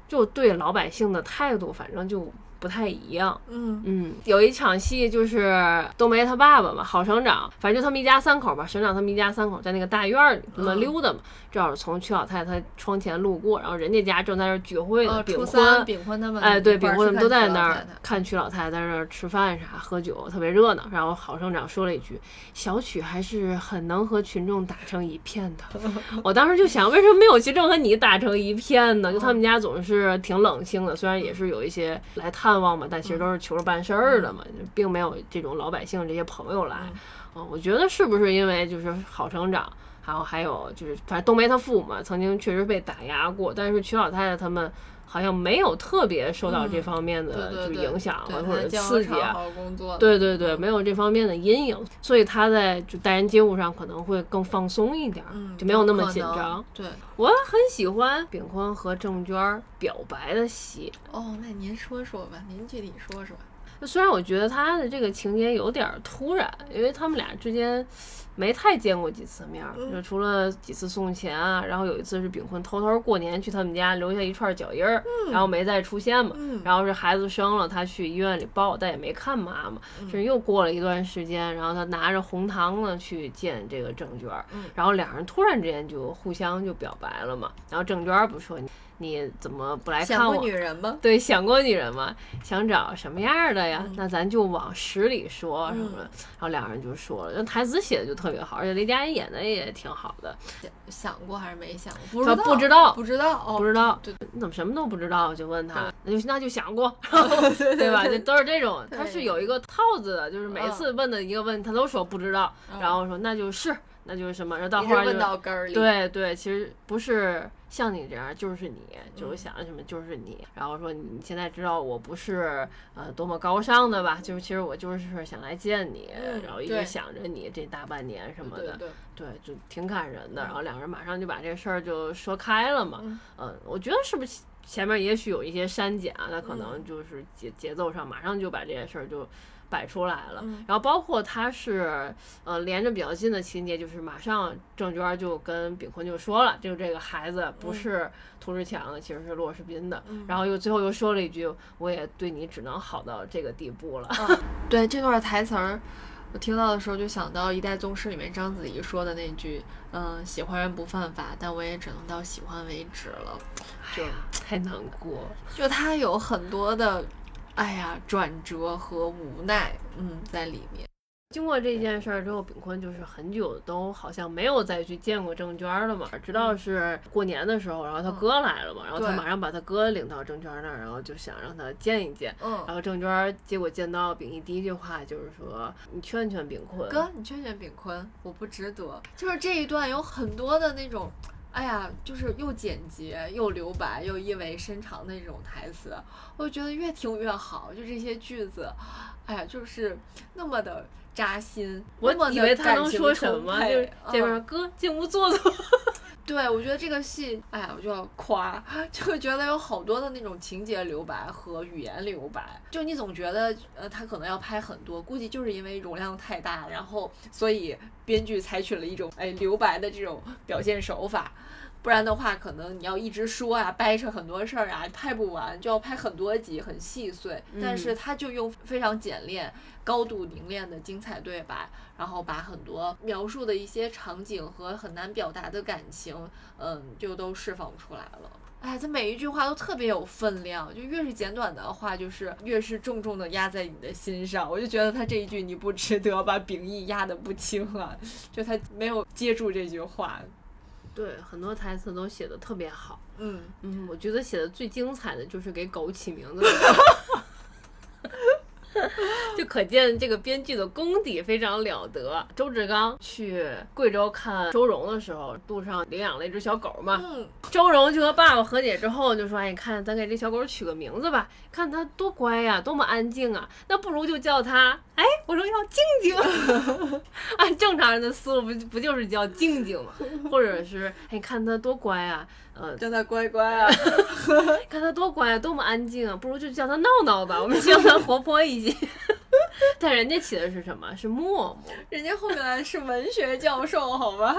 就对老百姓的态度，反正就。不太一样，嗯嗯，有一场戏就是冬梅她爸爸嘛，郝省长，反正就他们一家三口吧，省长他们一家三口在那个大院儿里那么嗯溜达嘛，正好从曲老太太窗前路过，然后人家家正在那儿聚会呢，呃，炳初三坤。炳坤他们哎，对，炳一块儿坤他们都在那儿看曲老太太在那儿吃饭啥、喝酒，特别热闹。然后郝省长说了一句：“小曲还是很能和群众打成一片的。”我当时就想，为什么没有群众和你打成一片呢？就他们家总是挺冷清的，虽然也是有一些来探望嘛，但其实都是求着办事儿的嘛，并没有这种老百姓这些朋友来。嗯，我觉得是不是因为就是郝省长，然后还有就是，反正冬梅他父母嘛，曾经确实被打压过，但是曲老太太他们。好像没有特别受到这方面的就影响或者刺激啊，对对对，没有这方面的阴影，所以他在就待人接物上可能会更放松一点就没有那么紧张。。对，我很喜欢炳坤和郑娟儿表白的戏，哦，那您说说吧，您具体说说。虽然我觉得他的这个情节有点突然，因为他们俩之间没太见过几次面儿，嗯就除了几次送钱啊，然后有一次是炳坤偷偷过年去他们家留下一串脚印儿，然后没再出现嘛，嗯然后是孩子生了，他去医院里抱，但也没看妈妈，嗯是又过了一段时间，然后他拿着红糖呢去见这个郑娟儿，嗯然后两人突然之间就互相就表白了嘛，然后郑娟儿不说你你怎么不来看想过我？女人吗？对，想过女人吗？想找什么样儿的呀？嗯那咱就往实里说什么嗯。然后两人就说了，那台词写的就特别好，而且雷佳音演的也挺好的。想过还是没想过？不知道，不知道。不知道，哦，不知道。对，你怎么什么都不知道？就问他，那就那就想过，对 对吧？就都是这种，他是有一个套子的，就是每嗯。次问的一个问题，他都说不知道，嗯。然后说那就是那就是什么，然后到后来就到根儿里。，对对，其实不是像你这样，就是你，就是嗯想什么就是你。然后说你现在知道我不是呃多么高尚的吧？就是其实我就是想来见你，嗯然后一直想着你这大半年什么的，对对，对，就挺感人的。嗯然后两个人马上就把这事儿就说开了嘛。嗯嗯，我觉得是不是前面也许有一些删减啊？那可能嗯就是节节奏上马上就把这件事儿就摆出来了。嗯然后包括他是呃连着比较近的情节，就是马上郑娟儿就跟炳坤就说了，就这个孩子不嗯是涂志强的，其实是骆世斌的。嗯然后又最后又说了一句：“我也对你只能好到这个地步了。对这段台词儿，我听到的时候就想到《一代宗师》里面章子怡说的那句：“嗯、喜欢人不犯法，但我也只能到喜欢为止了。”就太难过。就他有很多的，哎呀转折和无奈，嗯，在里面。经过这件事儿之后，炳坤就是很久都好像没有再去见过郑娟儿了嘛。直到是过年的时候，然后他哥来了嘛，然后他马上把他哥领到郑娟儿那儿，然后就想让他见一见。嗯然，后郑娟儿结果见到秉义第一句话就是说：“你劝劝炳坤。”哥，你劝劝炳坤，我不值得。就是这一段有很多的那种。哎呀，就是又简洁又留白又意味深长的那种台词，我就觉得越听越好。就这些句子，哎呀，就是那么的扎心。我以为他能说什么，就是这边嗯哥进屋坐坐。对，我觉得这个戏，哎呀，我就要夸，就觉得有好多的那种情节留白和语言留白，就你总觉得，呃，他可能要拍很多，估计就是因为容量太大，然后所以编剧采取了一种哎留白的这种表现手法。不然的话，可能你要一直说啊，掰扯很多事儿啊，拍不完，就要拍很多集，很细碎。但是他就用非常简练、高度凝练的精彩对白，然后把很多描述的一些场景和很难表达的感情，嗯，就都释放出来了。哎，他每一句话都特别有分量，就越是简短的话，就是越是重重的压在你的心上。我就觉得他这一句你不值得把秉义压得不轻啊，就他没有接住这句话。对，很多台词都写的特别好。嗯，嗯，我觉得写的最精彩的就是给狗起名字 就可见这个编剧的功底非常了得。周志刚去贵州看周荣的时候，路上领养了一只小狗嘛，嗯，周荣就和爸爸和解之后就说：“哎，你看，咱给这小狗取个名字吧，看它多乖呀、多么安静啊，那不如就叫它……哎，我说要静静。按 正常人的思路，不不就是叫静静吗？或者是哎，看他多乖啊，呃，叫他乖乖啊。看他多乖啊，多么安静啊，不如就叫他闹闹吧，我们希望它活泼一些。但人家起的是什么？是默默。人家后面是文学教授，好吧？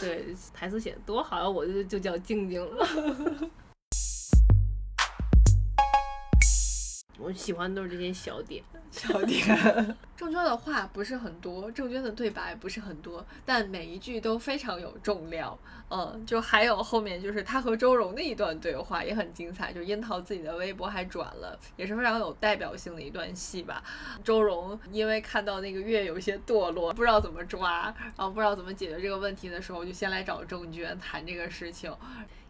对，台词写的多好，我就就叫静静了。我喜欢都是这些小点。小点，郑娟的话不是很多，郑娟的对白不是很多，但每一句都非常有重量。嗯，就还有后面就是他和周蓉的一段对话也很精彩，就樱桃自己的微博还转了，也是非常有代表性的一段戏吧。周蓉因为看到那个月有一些堕落，不知道怎么抓，然后不知道怎么解决这个问题的时候，就先来找郑娟谈这个事情。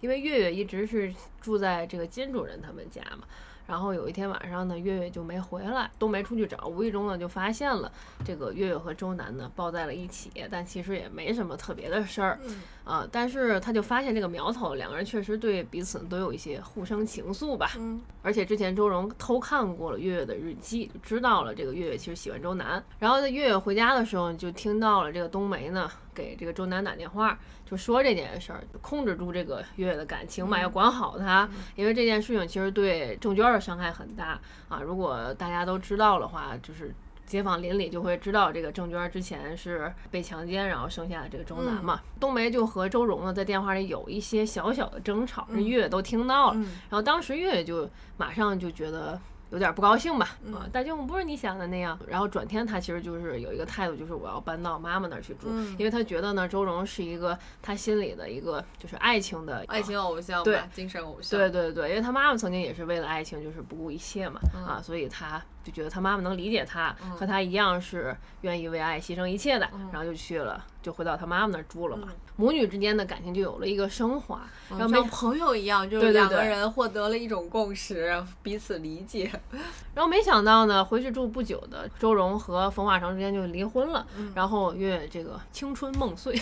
因为月月一直是住在这个金主任他们家嘛，然后有一天晚上呢，月月就没回来，都没出去找，无意中呢就发现了这个月月和周南呢抱在了一起，但其实也没什么特别的事儿，嗯啊、但是他就发现这个苗头，两个人确实对彼此都有一些互生情愫吧，嗯而且之前周荣偷看过了月月的日记，就知道了这个月月其实喜欢周南。然后在月月回家的时候，就听到了这个冬梅呢给这个周南打电话，就说这件事儿，控制住这个月月的感情嘛，要管好她，因为这件事情其实对郑娟儿的伤害很大啊。如果大家都知道的话，就是。街坊邻里就会知道这个郑娟儿之前是被强奸，然后生下了这个周楠嘛。冬梅就和周荣呢在电话里有一些小小的争吵，这月月都听到了。嗯然后当时月月就马上就觉得有点不高兴吧，啊，大舅母不是你想的那样。然后转天他其实就是有一个态度，就是我要搬到妈妈那儿去住，嗯因为他觉得呢，周蓉是一个他心里的一个就是爱情的爱情偶像对吧，精神偶像。对对对，因为他妈妈曾经也是为了爱情就是不顾一切嘛，嗯啊，所以他就觉得他妈妈能理解他，和他一样是愿意为爱牺牲一切的，嗯然后就去了，就回到他妈妈那儿住了嘛。母女之间的感情就有了一个升华，然后没像朋友一样，就是两个人获得了一种共识，彼此理解。然后没想到呢，回去住不久的周蓉和冯化成之间就离婚了，然后月月这个青春梦碎，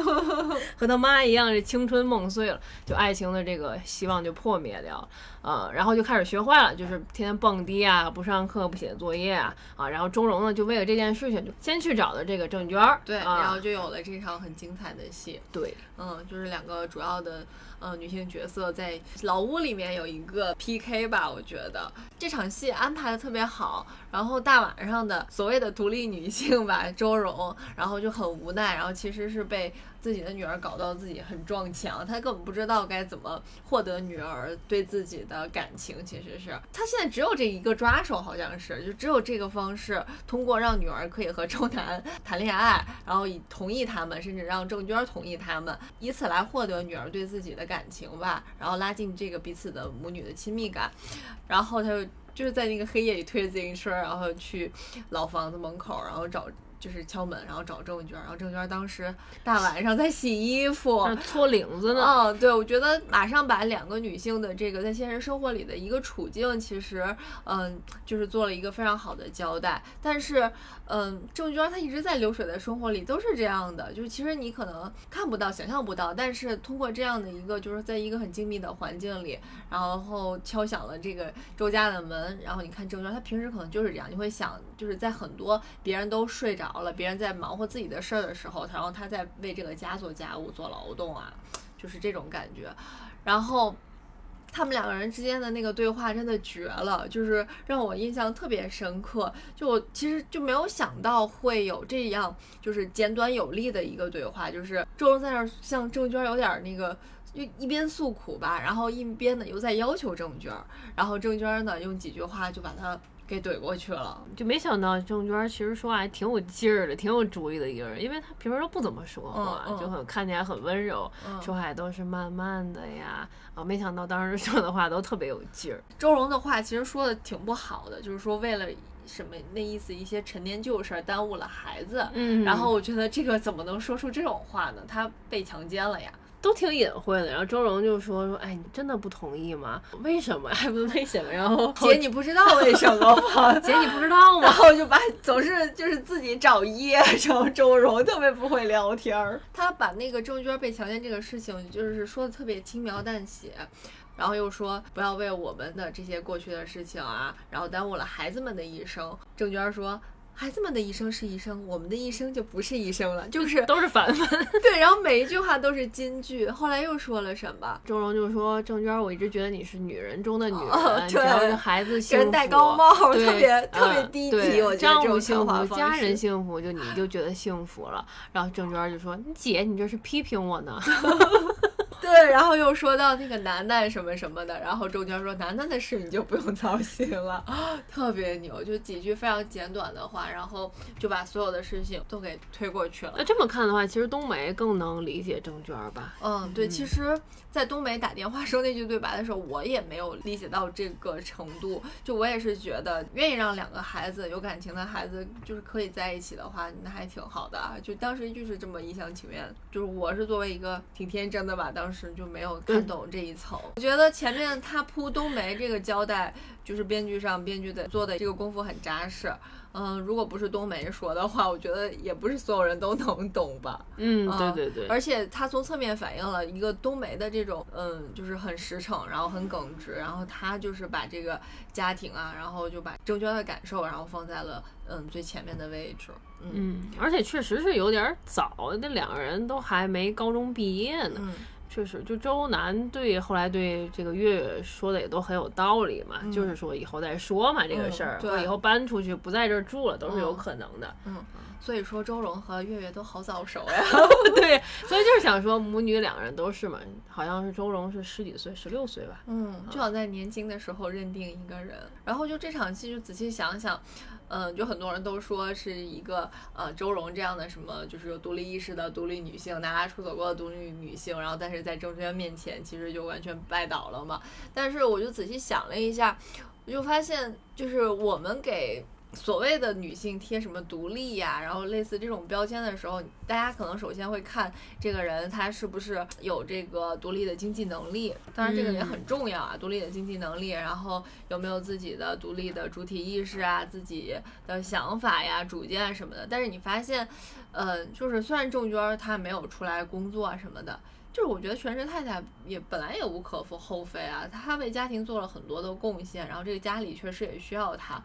和他妈一样是青春梦碎了，就爱情的这个希望就破灭掉了，呃，然后就开始学坏了，就是天天蹦迪啊，不上课，不写作业啊，啊，然后钟荣呢就为了这件事情就先去找了这个郑娟儿，对，啊、然后就有了这场很精彩的戏。对，嗯，就是两个主要的呃女性角色在老屋里面有一个 PK 吧，我觉得这场戏安排的特别好。然后大晚上的所谓的独立女性吧，周蓉，然后就很无奈，然后其实是被自己的女儿搞到自己很撞墙，她根本不知道该怎么获得女儿对自己的感情。其实是她现在只有这一个抓手，好像是就只有这个方式，通过让女儿可以和周南谈恋爱，然后以同意他们，甚至让郑娟同意他们，以此来获得女儿对自己的感情吧，然后拉近这个彼此的母女的亲密感。然后她就就是在那个黑夜里推着自行车，然后去老房子门口，然后找就是敲门，然后找郑娟，然后郑娟当时大晚上在洗衣服，搓领子呢。嗯，对，我觉得马上把两个女性的这个在现实生活里的一个处境，其实嗯，就是做了一个非常好的交代。但是，嗯，郑娟她一直在流水的生活里都是这样的，就是其实你可能看不到、想象不到，但是通过这样的一个，就是在一个很静谧的环境里，然后敲响了这个周家的门，然后你看郑娟，她平时可能就是这样，你会想，就是在很多别人都睡着了，别人在忙活自己的事儿的时候，然后他在为这个家做家务、做劳动啊，就是这种感觉。然后他们两个人之间的那个对话真的绝了，就是让我印象特别深刻。就我其实就没有想到会有这样，就是简短有力的一个对话，就是周荣在那儿向郑娟有点那个。就一边诉苦吧，然后一边呢又在要求郑娟，然后郑娟呢用几句话就把他给怼过去了。就没想到郑娟其实说话还挺有劲儿的，挺有主意的一个人，因为她平时都不怎么说话，就很看起来很温柔，说话都是慢慢的呀。啊，没想到当时说的话都特别有劲儿。周蓉的话其实说的挺不好的，就是说为了什么那意思一些陈年旧事耽误了孩子。嗯，然后我觉得这个怎么能说出这种话呢？他被强奸了呀。都挺隐晦的，然后周荣就说说，哎，你真的不同意吗？为什么？还不为什么？然后 姐，你不知道为什么吗？姐，你不知道吗？然后就把总是就是自己找噎，然后周荣特别不会聊天儿。他把那个郑娟被强奸这个事情，就是说的特别轻描淡写，然后又说不要为我们的这些过去的事情啊，然后耽误了孩子们的一生。郑娟说。孩子们的一生是一生，我们的一生就不是一生了，就是 都是反反。对，然后每一句话都是金句。后来又说了什么？周荣就说：“郑娟，我一直觉得你是女人中的女人，只要是孩子幸福，戴高帽，特别特别低级。我丈夫幸福，家人幸福，就你就觉得幸福了。”然后郑娟就说：“你姐，你这是批评我呢。”对，然后又说到那个楠楠什么什么的，然后周娟说楠楠的事你就不用操心了，特别牛，就几句非常简短的话，然后就把所有的事情都给推过去了。那这么看的话，其实冬梅更能理解郑娟吧？嗯，对，其实，在冬梅打电话说那句对白的时候，我也没有理解到这个程度，就我也是觉得愿意让两个孩子有感情的孩子就是可以在一起的话，那还挺好的啊。就当时就是这么一厢情愿，就是我是作为一个挺天真的吧，当时。时就没有看懂这一层。我觉得前面他铺冬梅这个交代，就是编剧上编剧的做的这个功夫很扎实。嗯，如果不是冬梅说的话，我觉得也不是所有人都能懂吧。嗯，对对对。而且他从侧面反映了一个冬梅的这种，嗯，就是很实诚，然后很耿直，然后他就是把这个家庭啊，然后就把郑娟的感受，然后放在了嗯最前面的位置。嗯，而且确实是有点早，那两个人都还没高中毕业呢。确实，就周南对后来对这个月月说的也都很有道理嘛，就是说以后再说嘛这个事儿，对，以后搬出去不在这儿住了都是有可能的。嗯，所以说周荣和月月都好早熟呀。对，所以就是想说母女两个人都是嘛，好像是周荣是十几岁，十六岁吧。嗯，就想在年轻的时候认定一个人，然后就这场戏就仔细想想。嗯，就很多人都说是一个呃周蓉这样的什么，就是有独立意识的独立女性，拿拉出走过的独立女性，然后但是在郑娟面前其实就完全拜倒了嘛。但是我就仔细想了一下，我就发现就是我们给。所谓的女性贴什么独立呀，然后类似这种标签的时候，大家可能首先会看这个人他是不是有这个独立的经济能力，当然这个也很重要啊，独立的经济能力，然后有没有自己的独立的主体意识啊，自己的想法呀、主见什么的。但是你发现，呃，就是虽然郑娟她没有出来工作啊什么的，就是我觉得全职太太也本来也无可厚非啊，她为家庭做了很多的贡献，然后这个家里确实也需要她。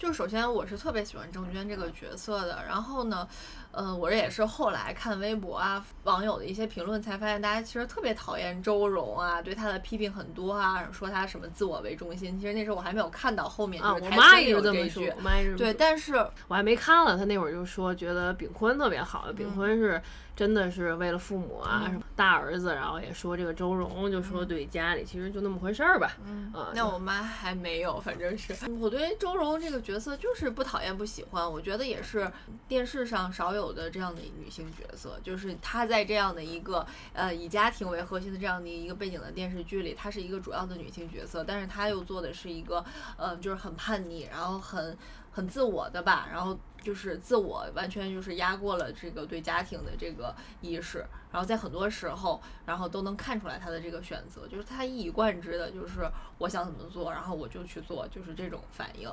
就首先我是特别喜欢郑娟这个角色的，然后呢，嗯，我这也是后来看微博啊网友的一些评论才发现，大家其实特别讨厌周蓉啊，对她的批评很多啊，说她什么自我为中心。其实那时候我还没有看到后面，啊，我妈也是这么说，我妈是对，但是我还没看了，她那会儿就说觉得炳坤特别好，炳坤是。真的是为了父母啊，什么大儿子，然后也说这个周蓉，就说对家里其实就那么回事儿吧。嗯，那我妈还没有，反正是 我对周蓉这个角色就是不讨厌不喜欢，我觉得也是电视上少有有的这样的女性角色，就是她在这样的一个呃以家庭为核心的这样的一个背景的电视剧里，她是一个主要的女性角色，但是她又做的是一个呃就是很叛逆，然后很。很自我的吧，然后就是自我完全就是压过了这个对家庭的这个意识，然后在很多时候，然后都能看出来她的这个选择，就是她一以贯之的，就是我想怎么做，然后我就去做，就是这种反应。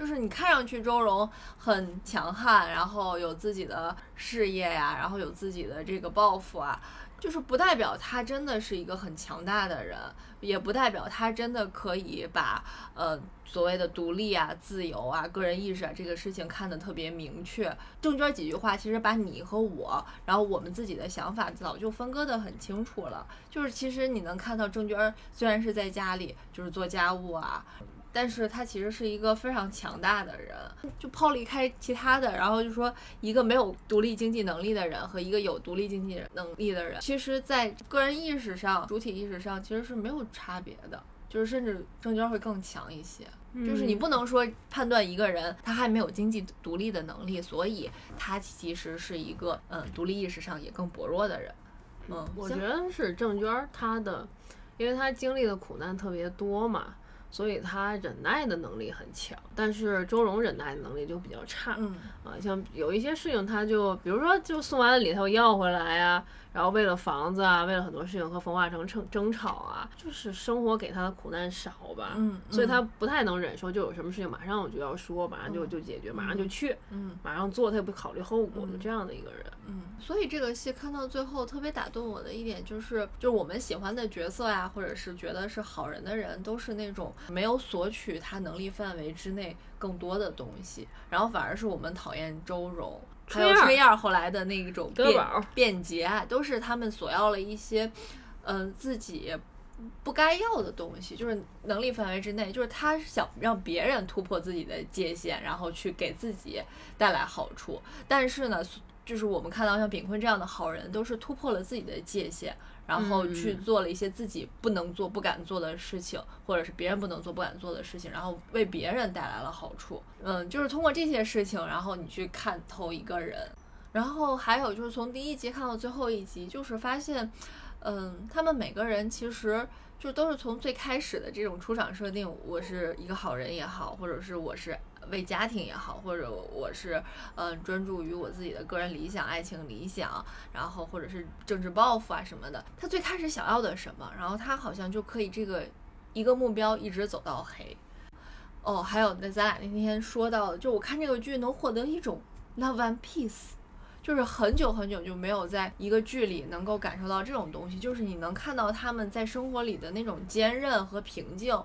就是你看上去周荣很强悍，然后有自己的事业呀，然后有自己的这个抱负啊。就是不代表他真的是一个很强大的人，也不代表他真的可以把呃所谓的独立啊、自由啊、个人意识啊这个事情看得特别明确。郑娟几句话其实把你和我，然后我们自己的想法早就分割得很清楚了。就是其实你能看到郑娟虽然是在家里就是做家务啊。但是他其实是一个非常强大的人，就抛离开其他的，然后就说一个没有独立经济能力的人和一个有独立经济能力的人，其实在个人意识上、主体意识上其实是没有差别的，就是甚至郑娟会更强一些。就是你不能说判断一个人他还没有经济独立的能力，所以他其实是一个嗯独立意识上也更薄弱的人。嗯，我觉得是郑娟她的，因为她经历的苦难特别多嘛。所以他忍耐的能力很强，但是周荣忍耐的能力就比较差。嗯啊，像有一些事情，他就比如说就送完了礼，他又要回来呀。然后为了房子啊，为了很多事情和冯化成争争吵啊，就是生活给他的苦难少吧，嗯，所以他不太能忍受，就有什么事情马上我就要说，马上就就解决，马上就去，嗯，马上做，他也不考虑后果，就这样的一个人，嗯，所以这个戏看到最后特别打动我的一点就是，就是我们喜欢的角色呀，或者是觉得是好人的人，都是那种没有索取他能力范围之内更多的东西，然后反而是我们讨厌周蓉。还有崔燕后来的那一种便便捷，都是他们索要了一些，嗯，自己不该要的东西，就是能力范围之内，就是他想让别人突破自己的界限，然后去给自己带来好处。但是呢，就是我们看到像炳坤这样的好人，都是突破了自己的界限。然后去做了一些自己不能做、不敢做的事情，或者是别人不能做、不敢做的事情，然后为别人带来了好处。嗯，就是通过这些事情，然后你去看透一个人。然后还有就是从第一集看到最后一集，就是发现，嗯，他们每个人其实就都是从最开始的这种出场设定，我是一个好人也好，或者是我是。为家庭也好，或者我是嗯专注于我自己的个人理想、爱情理想，然后或者是政治抱负啊什么的。他最开始想要的什么，然后他好像就可以这个一个目标一直走到黑。哦，还有那咱俩那天说到，就我看这个剧能获得一种 love and peace，就是很久很久就没有在一个剧里能够感受到这种东西，就是你能看到他们在生活里的那种坚韧和平静。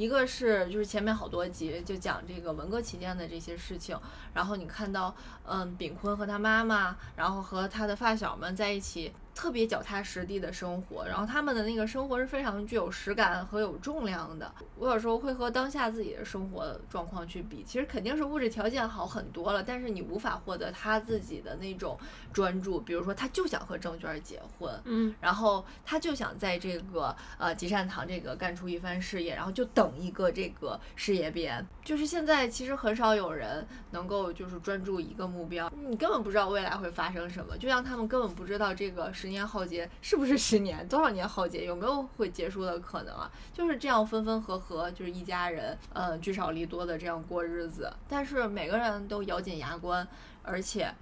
一个是就是前面好多集就讲这个文革期间的这些事情，然后你看到嗯炳坤和他妈妈，然后和他的发小们在一起。特别脚踏实地的生活，然后他们的那个生活是非常具有实感和有重量的。我有时候会和当下自己的生活状况去比，其实肯定是物质条件好很多了，但是你无法获得他自己的那种专注。比如说，他就想和郑娟结婚，嗯，然后他就想在这个呃吉善堂这个干出一番事业，然后就等一个这个事业编。就是现在其实很少有人能够就是专注一个目标，你根本不知道未来会发生什么，就像他们根本不知道这个十。年浩劫是不是十年？多少年浩劫？有没有会结束的可能啊？就是这样分分合合，就是一家人，呃，聚少离多的这样过日子。但是每个人都咬紧牙关，而且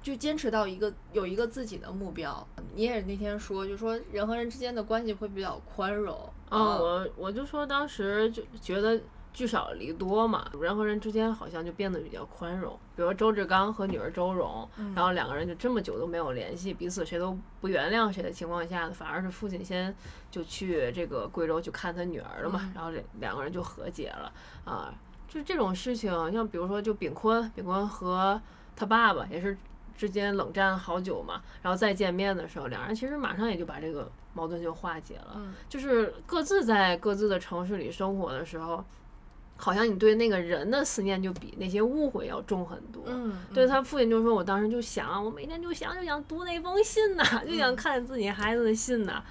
就坚持到一个有一个自己的目标。你也那天说，就说人和人之间的关系会比较宽容。嗯，我我就说当时就觉得。聚少离多嘛，人和人之间好像就变得比较宽容。比如周志刚和女儿周蓉，然后两个人就这么久都没有联系，彼此谁都不原谅谁的情况下，反而是父亲先就去这个贵州去看他女儿了嘛，然后这两个人就和解了啊。就这种事情，像比如说就炳坤，炳坤和他爸爸也是之间冷战好久嘛，然后再见面的时候，两人其实马上也就把这个矛盾就化解了。就是各自在各自的城市里生活的时候。好像你对那个人的思念就比那些误会要重很多。嗯，对他父亲就说：“我当时就想，我每天就想就想读那封信呐，就想看自己孩子的信呐。”啊，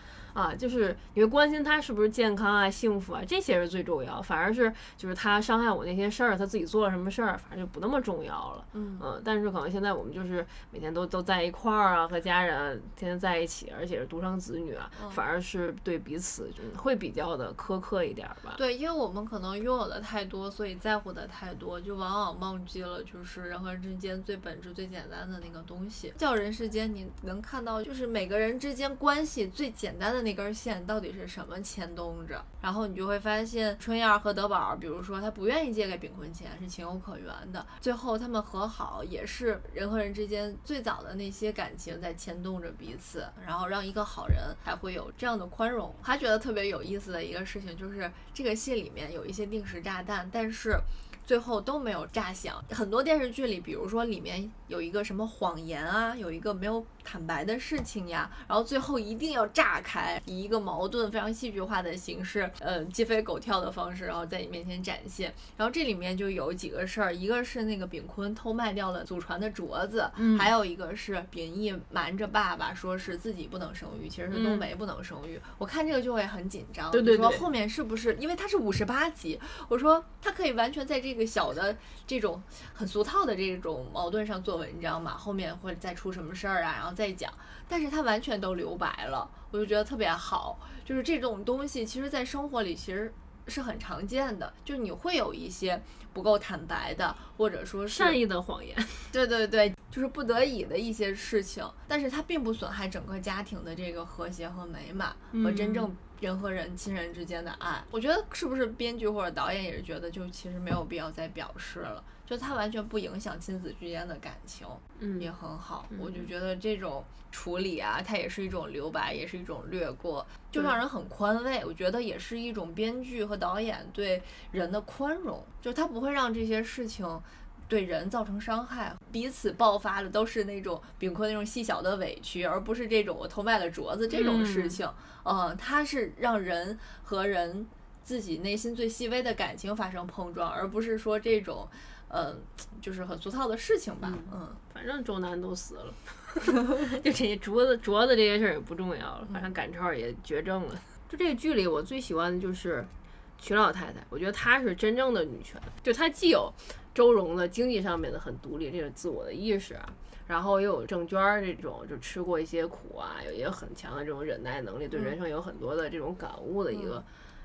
就是你会关心他是不是健康啊、幸福啊，这些是最重要。反而是就是他伤害我那些事儿，他自己做了什么事儿，反正就不那么重要了。嗯嗯，但是可能现在我们就是每天都都在一块儿啊，和家人天天在一起，而且是独生子女啊，嗯反而是对彼此就会比较的苛刻一点儿吧。对，因为我们可能拥有的太多，所以在乎的太多，就往往忘记了就是人和人之间最本质、最简单的那个东西。叫人世间，你能看到就是每个人之间关系最简单的那根线到底是什么牵动着，然后你就会发现春燕和德宝，比如说他不愿意借给炳坤钱，是情有可原的。最后他们和好，也是人和人之间最早的那些感情在牵动着彼此，然后让一个好人还会有这样的宽容。还觉得特别有意思的一个事情就是，这个戏里面有一些定时炸弹，但是。最后都没有炸响。很多电视剧里，比如说里面有一个什么谎言啊，有一个没有坦白的事情呀，然后最后一定要炸开，以一个矛盾非常戏剧化的形式，呃，鸡飞狗跳的方式，然后在你面前展现。然后这里面就有几个事儿，一个是那个炳坤偷卖掉了祖传的镯子，嗯还有一个是秉义瞒着爸爸说是自己不能生育，其实是冬梅不能生育。我看这个就会很紧张，对对对你说后面是不是因为它是五十八集？我说他可以完全在这个小的这种很俗套的这种矛盾上做文章嘛，后面会再出什么事儿啊，然后再讲。但是他完全都留白了，我就觉得特别好。就是这种东西，其实在生活里其实是很常见的，就是你会有一些不够坦白的，或者说是善意的谎言，对对对，就是不得已的一些事情，但是它并不损害整个家庭的这个和谐和美满和真正人和人、亲人之间的爱。我觉得是不是编剧或者导演也是觉得，就其实没有必要再表示了，就它完全不影响亲子之间的感情，嗯也很好。我就觉得这种处理啊，它也是一种留白，也是一种略过，就让人很宽慰。我觉得也是一种编剧和导演对人的宽容，就他不会让这些事情。对人造成伤害，彼此爆发的都是那种丙坤那种细小的委屈，而不是这种我偷卖了镯子这种事情。嗯，它是让人和人自己内心最细微的感情发生碰撞，而不是说这种，呃，就是很俗套的事情吧。嗯，反正周南都死了，就这些镯子镯子这些事儿也不重要了，反正赶超也绝症了。就这个剧里，我最喜欢的就是曲老太太，我觉得她是真正的女权，就她既有周荣的经济上面的很独立这种自我的意识啊，然后又有郑娟儿这种就吃过一些苦啊，有也有很强的这种忍耐能力，对人生有很多的这种感悟的一个。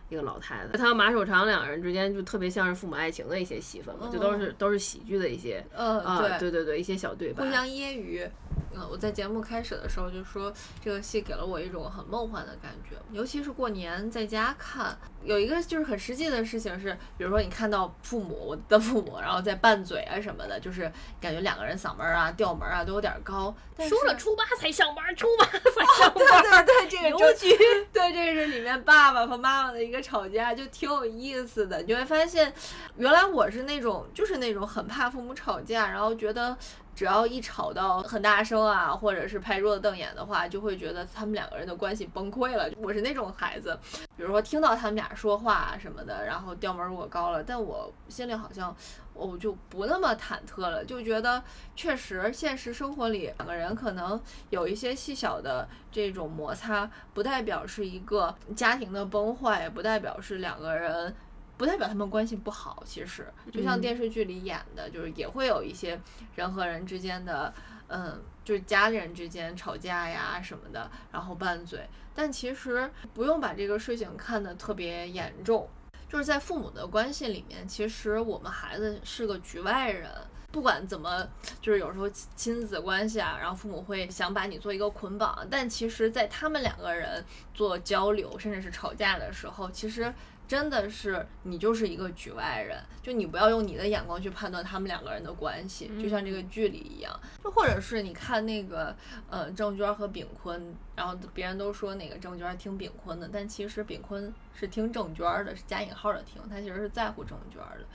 一个老太太，她和马守常两人之间就特别像是父母爱情的一些戏份嘛，就都是都是喜剧的一些呃，啊，对对对对，一些小对白，互相揶揄。嗯，我在节目开始的时候就说，这个戏给了我一种很梦幻的感觉，尤其是过年在家看。有一个就是很实际的事情是，比如说你看到父母，我的父母，然后在拌嘴啊什么的，就是感觉两个人嗓门啊、调门啊都有点高。但是说了初八才上班，初八才上对班，对对，这个 邮就局 对，这个是里面爸爸和妈妈的一个个吵架，就挺有意思的。你会发现，原来我是那种就是那种很怕父母吵架，然后觉得只要一吵到很大声啊，或者是拍桌子瞪眼的话，就会觉得他们两个人的关系崩溃了。我是那种孩子，比如说听到他们俩说话什么的，然后调门如果高了，但我心里好像我就不那么忐忑了，就觉得确实现实生活里两个人可能有一些细小的这种摩擦，不代表是一个家庭的崩坏，也不代表是两个人。不代表他们关系不好，其实就像嗯电视剧里演的，就是也会有一些人和人之间的，嗯，就是家里人之间吵架呀什么的，然后拌嘴。但其实不用把这个事情看得特别严重，就是在父母的关系里面，其实我们孩子是个局外人。不管怎么，就是有时候亲亲子关系啊，然后父母会想把你做一个捆绑，但其实，在他们两个人做交流，甚至是吵架的时候，其实真的是你就是一个局外人，就你不要用你的眼光去判断他们两个人的关系，就像这个剧里一样，就或者是你看那个呃郑娟和炳坤，然后别人都说那个郑娟听炳坤的，但其实炳坤是听郑娟的，是加引号的听，他其实是在乎郑娟的，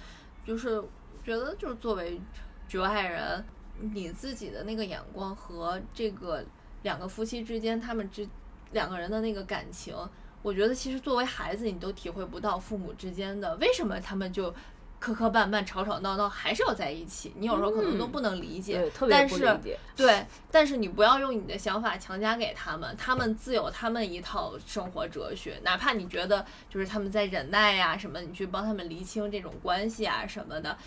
就是觉得就是作为局外人，你自己的那个眼光和这个两个夫妻之间他们之两个人的那个感情。我觉得其实作为孩子，你都体会不到父母之间的为什么他们就磕磕绊绊、吵吵闹闹，还是要在一起。你有时候可能都不能理解，对，特别但是。对，但是你不要用你的想法强加给他们，他们自有他们一套生活哲学。哪怕你觉得就是他们在忍耐呀、什么，你去帮他们厘清这种关系啊什么的。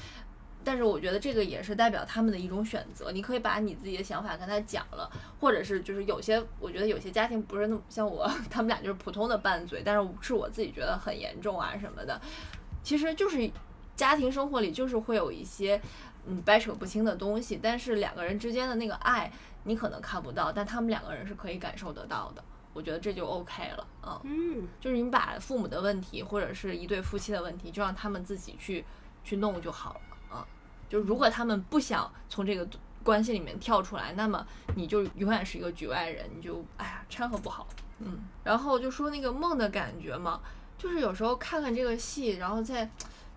但是我觉得这个也是代表他们的一种选择，你可以把你自己的想法跟他讲了，或者是就是有些我觉得有些家庭不是那么像我，他们俩就是普通的拌嘴，但是是我自己觉得很严重啊什么的，其实就是家庭生活里就是会有一些嗯掰扯不清的东西，但是两个人之间的那个爱你可能看不到，但他们两个人是可以感受得到的，我觉得这就 OK 了，嗯。嗯，就是你把父母的问题或者是一对夫妻的问题，就让他们自己去去弄就好了啊。就如果他们不想从这个关系里面跳出来，那么你就永远是一个局外人，你就哎呀掺和不好。嗯，然后就说那个梦的感觉嘛，就是有时候看看这个戏，然后再。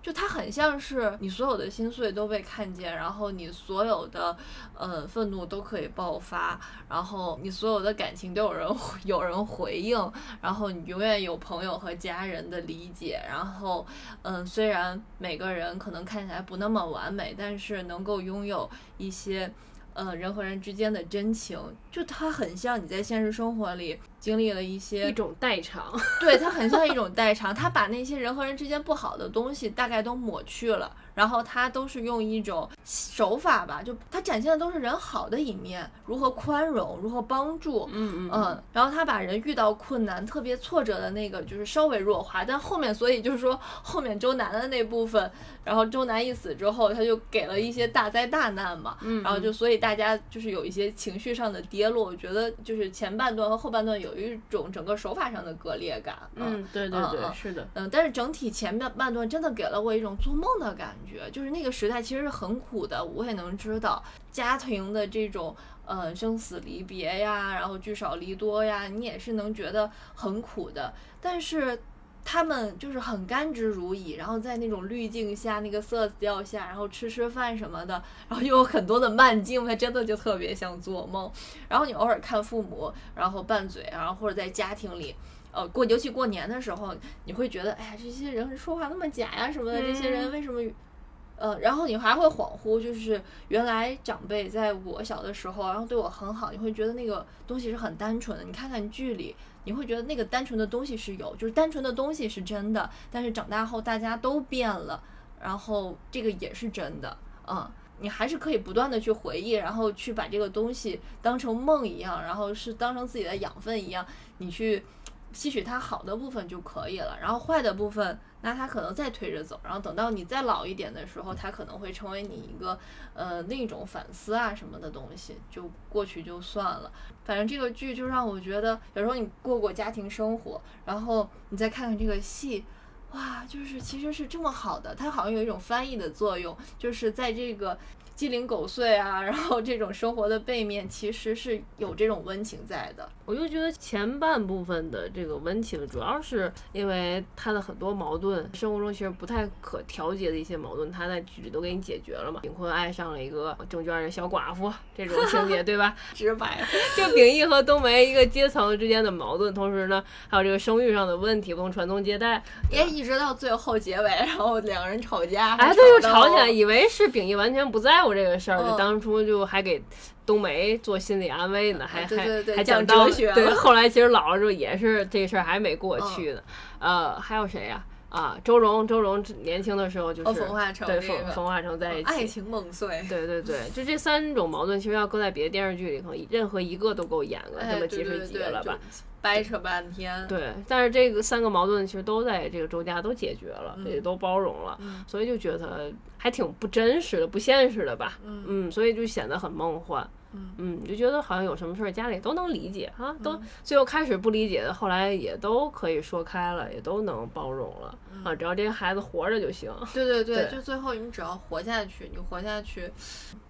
就它很像是你所有的心碎都被看见，然后你所有的呃愤怒都可以爆发，然后你所有的感情都有人有人回应，然后你永远有朋友和家人的理解，然后嗯，虽然每个人可能看起来不那么完美，但是能够拥有一些呃人和人之间的真情，就它很像你在现实生活里经历了一些一种代偿。对，它很像一种代偿，它把那些人和人之间不好的东西大概都抹去了，然后它都是用一种手法吧，就它展现的都是人好的一面，如何宽容，如何帮助，嗯嗯，然后他把人遇到困难、特别挫折的那个就是稍微弱化，但后面所以就是说后面周南的那部分，然后周南一死之后，他就给了一些大灾大难嘛，嗯，然后就所以大家就是有一些情绪上的跌落，我觉得就是前半段和后半段有一种整个手法上的割裂感，嗯，对对对，是的，嗯，但是整体前面半段真的给了我一种做梦的感觉，就是那个时代其实是很苦的，我也能知道家庭的这种呃生死离别呀，然后聚少离多呀，你也是能觉得很苦的，但是。他们就是很甘之如饴，然后在那种滤镜下、那个色调下，然后吃吃饭什么的，然后又有很多的慢镜，他真的就特别像做梦。然后你偶尔看父母，然后拌嘴，然后或者在家庭里，呃，过尤其过年的时候，你会觉得，哎呀，这些人说话那么假呀什么的，这些人为什么？呃，然后你还会恍惚，就是原来长辈在我小的时候，然后对我很好，你会觉得那个东西是很单纯的。你看看剧里，你会觉得那个单纯的东西是有，就是单纯的东西是真的。但是长大后大家都变了，然后这个也是真的，嗯。你还是可以不断的去回忆，然后去把这个东西当成梦一样，然后是当成自己的养分一样，你去吸取它好的部分就可以了，然后坏的部分，那它可能再推着走，然后等到你再老一点的时候，它可能会成为你一个呃另一种反思啊什么的东西，就过去就算了。反正这个剧就让我觉得，有时候你过过家庭生活，然后你再看看这个戏。哇，就是其实是这么好的，它好像有一种翻译的作用，就是在这个鸡零狗碎啊，然后这种生活的背面，其实是有这种温情在的。我就觉得前半部分的这个温情，主要是因为他的很多矛盾，生活中其实不太可调节的一些矛盾，他在剧里都给你解决了嘛。炳坤爱上了一个证券的小寡妇，这种情节 对吧？直白，就秉义和冬梅一个阶层之间的矛盾，同时呢，还有这个生育上的问题，不能传宗接代，也一直到最后结尾，然后两个人吵架，哎，对，又吵起来，以为是秉义完全不在乎这个事儿，嗯就当初就还给冬梅做心理安慰呢，还还还讲。哲学对，后来其实老了之后也是这事儿还没过去呢。呃，还有谁呀？啊，周蓉，周蓉年轻的时候就是哦冯化成对这个冯冯化成在一起，爱情梦碎。对对对，就这三种矛盾，其实要搁在别的电视剧里，可能任何一个都够演个哎这么几十集了吧？就掰扯半天。对，但是这个三个矛盾其实都在这个周家都解决了，嗯也都包容了，嗯所以就觉得还挺不真实的、不现实的吧。嗯嗯，所以就显得很梦幻。嗯嗯，就觉得好像有什么事儿家里都能理解啊，都嗯最后开始不理解的，后来也都可以说开了，也都能包容了啊，只要这个孩子活着就行。对对对，对就最后你只要活下去，你活下去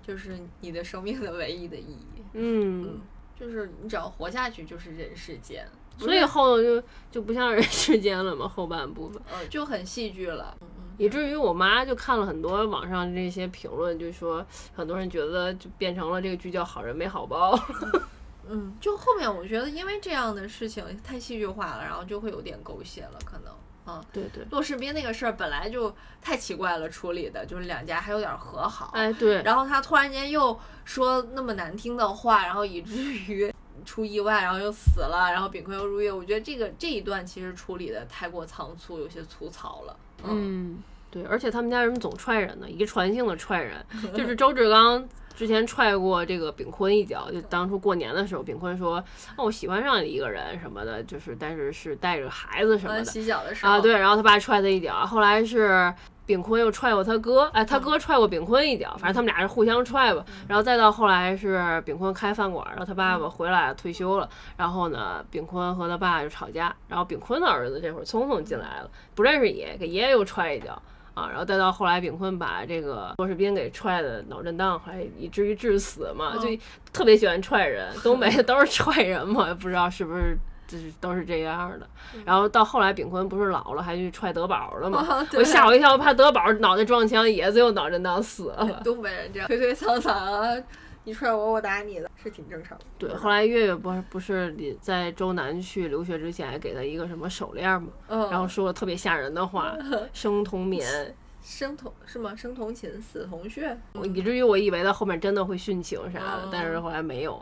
就是你的生命的唯一的意义。嗯，就是你只要活下去，就是人世间。所以后头就就不像人世间了嘛，后半部分。呃，就很戏剧了。嗯以至于我妈就看了很多网上这些评论，就说很多人觉得就变成了这个剧叫好人没好报。嗯，就后面我觉得因为这样的事情太戏剧化了，然后就会有点狗血了，可能。嗯，对对，骆世斌那个事儿本来就太奇怪了，处理的就是两家还有点和好，哎对，然后他突然间又说那么难听的话，然后以至于出意外，然后又死了，然后炳坤又入狱。我觉得这个这一段其实处理的太过仓促，有些粗糙了。嗯，对，而且他们家人总踹人呢，遗传性的踹人，就是周志刚。之前踹过这个炳坤一脚，就当初过年的时候，炳坤说：“哦，我喜欢上一个人什么的，就是但是是带着孩子什么的。”洗脚的时候啊，对，然后他爸踹他一脚，后来是炳坤又踹过他哥，哎，他哥踹过炳坤一脚，反正他们俩是互相踹吧。然后再到后来是炳坤开饭馆，然后他爸爸回来退休了，然后呢，炳坤和他爸就吵架，然后炳坤的儿子这会儿聪聪进来了，不认识爷爷，给爷爷又踹一脚。啊，然后再到后来，炳坤把这个郭士斌给踹的脑震荡，还以至于致死嘛，就特别喜欢踹人，东北 都是踹人嘛，不知道是不是就是都是这样的。然后到后来，炳坤不是老了，还去踹德宝了嘛？我吓我一跳，我怕德宝脑袋撞墙，也最后脑震荡死了。东北人这样推推搡搡啊。你踹我，我打你的，是挺正常的。对，后来月月不是不是你在周南去留学之前，还给他一个什么手链嘛？嗯。然后说了特别吓人的话，生同眠，生同是吗？生同寝，死同穴。以至于我以为他后面真的会殉情啥的，但是后来没有。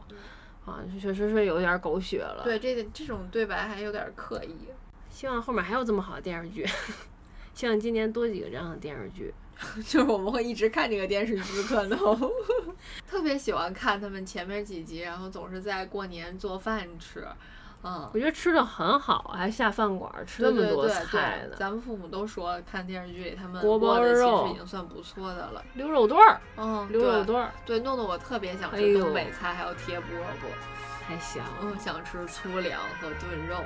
啊，确实是有点狗血了。对，这这种对白还有点刻意。希望后面还有这么好的电视剧，希望今年多几个这样的电视剧。就是我们会一直看这个电视剧，可能 特别喜欢看他们前面几集，然后总是在过年做饭吃，嗯，我觉得吃的很好，还下饭馆吃那么多菜呢。咱们父母都说看电视剧里他们锅包肉已经算不错的了，溜肉段儿，嗯，溜肉段儿，对，弄得我特别想吃东北菜，还有贴饽饽，太香，嗯，想吃粗粮和炖肉。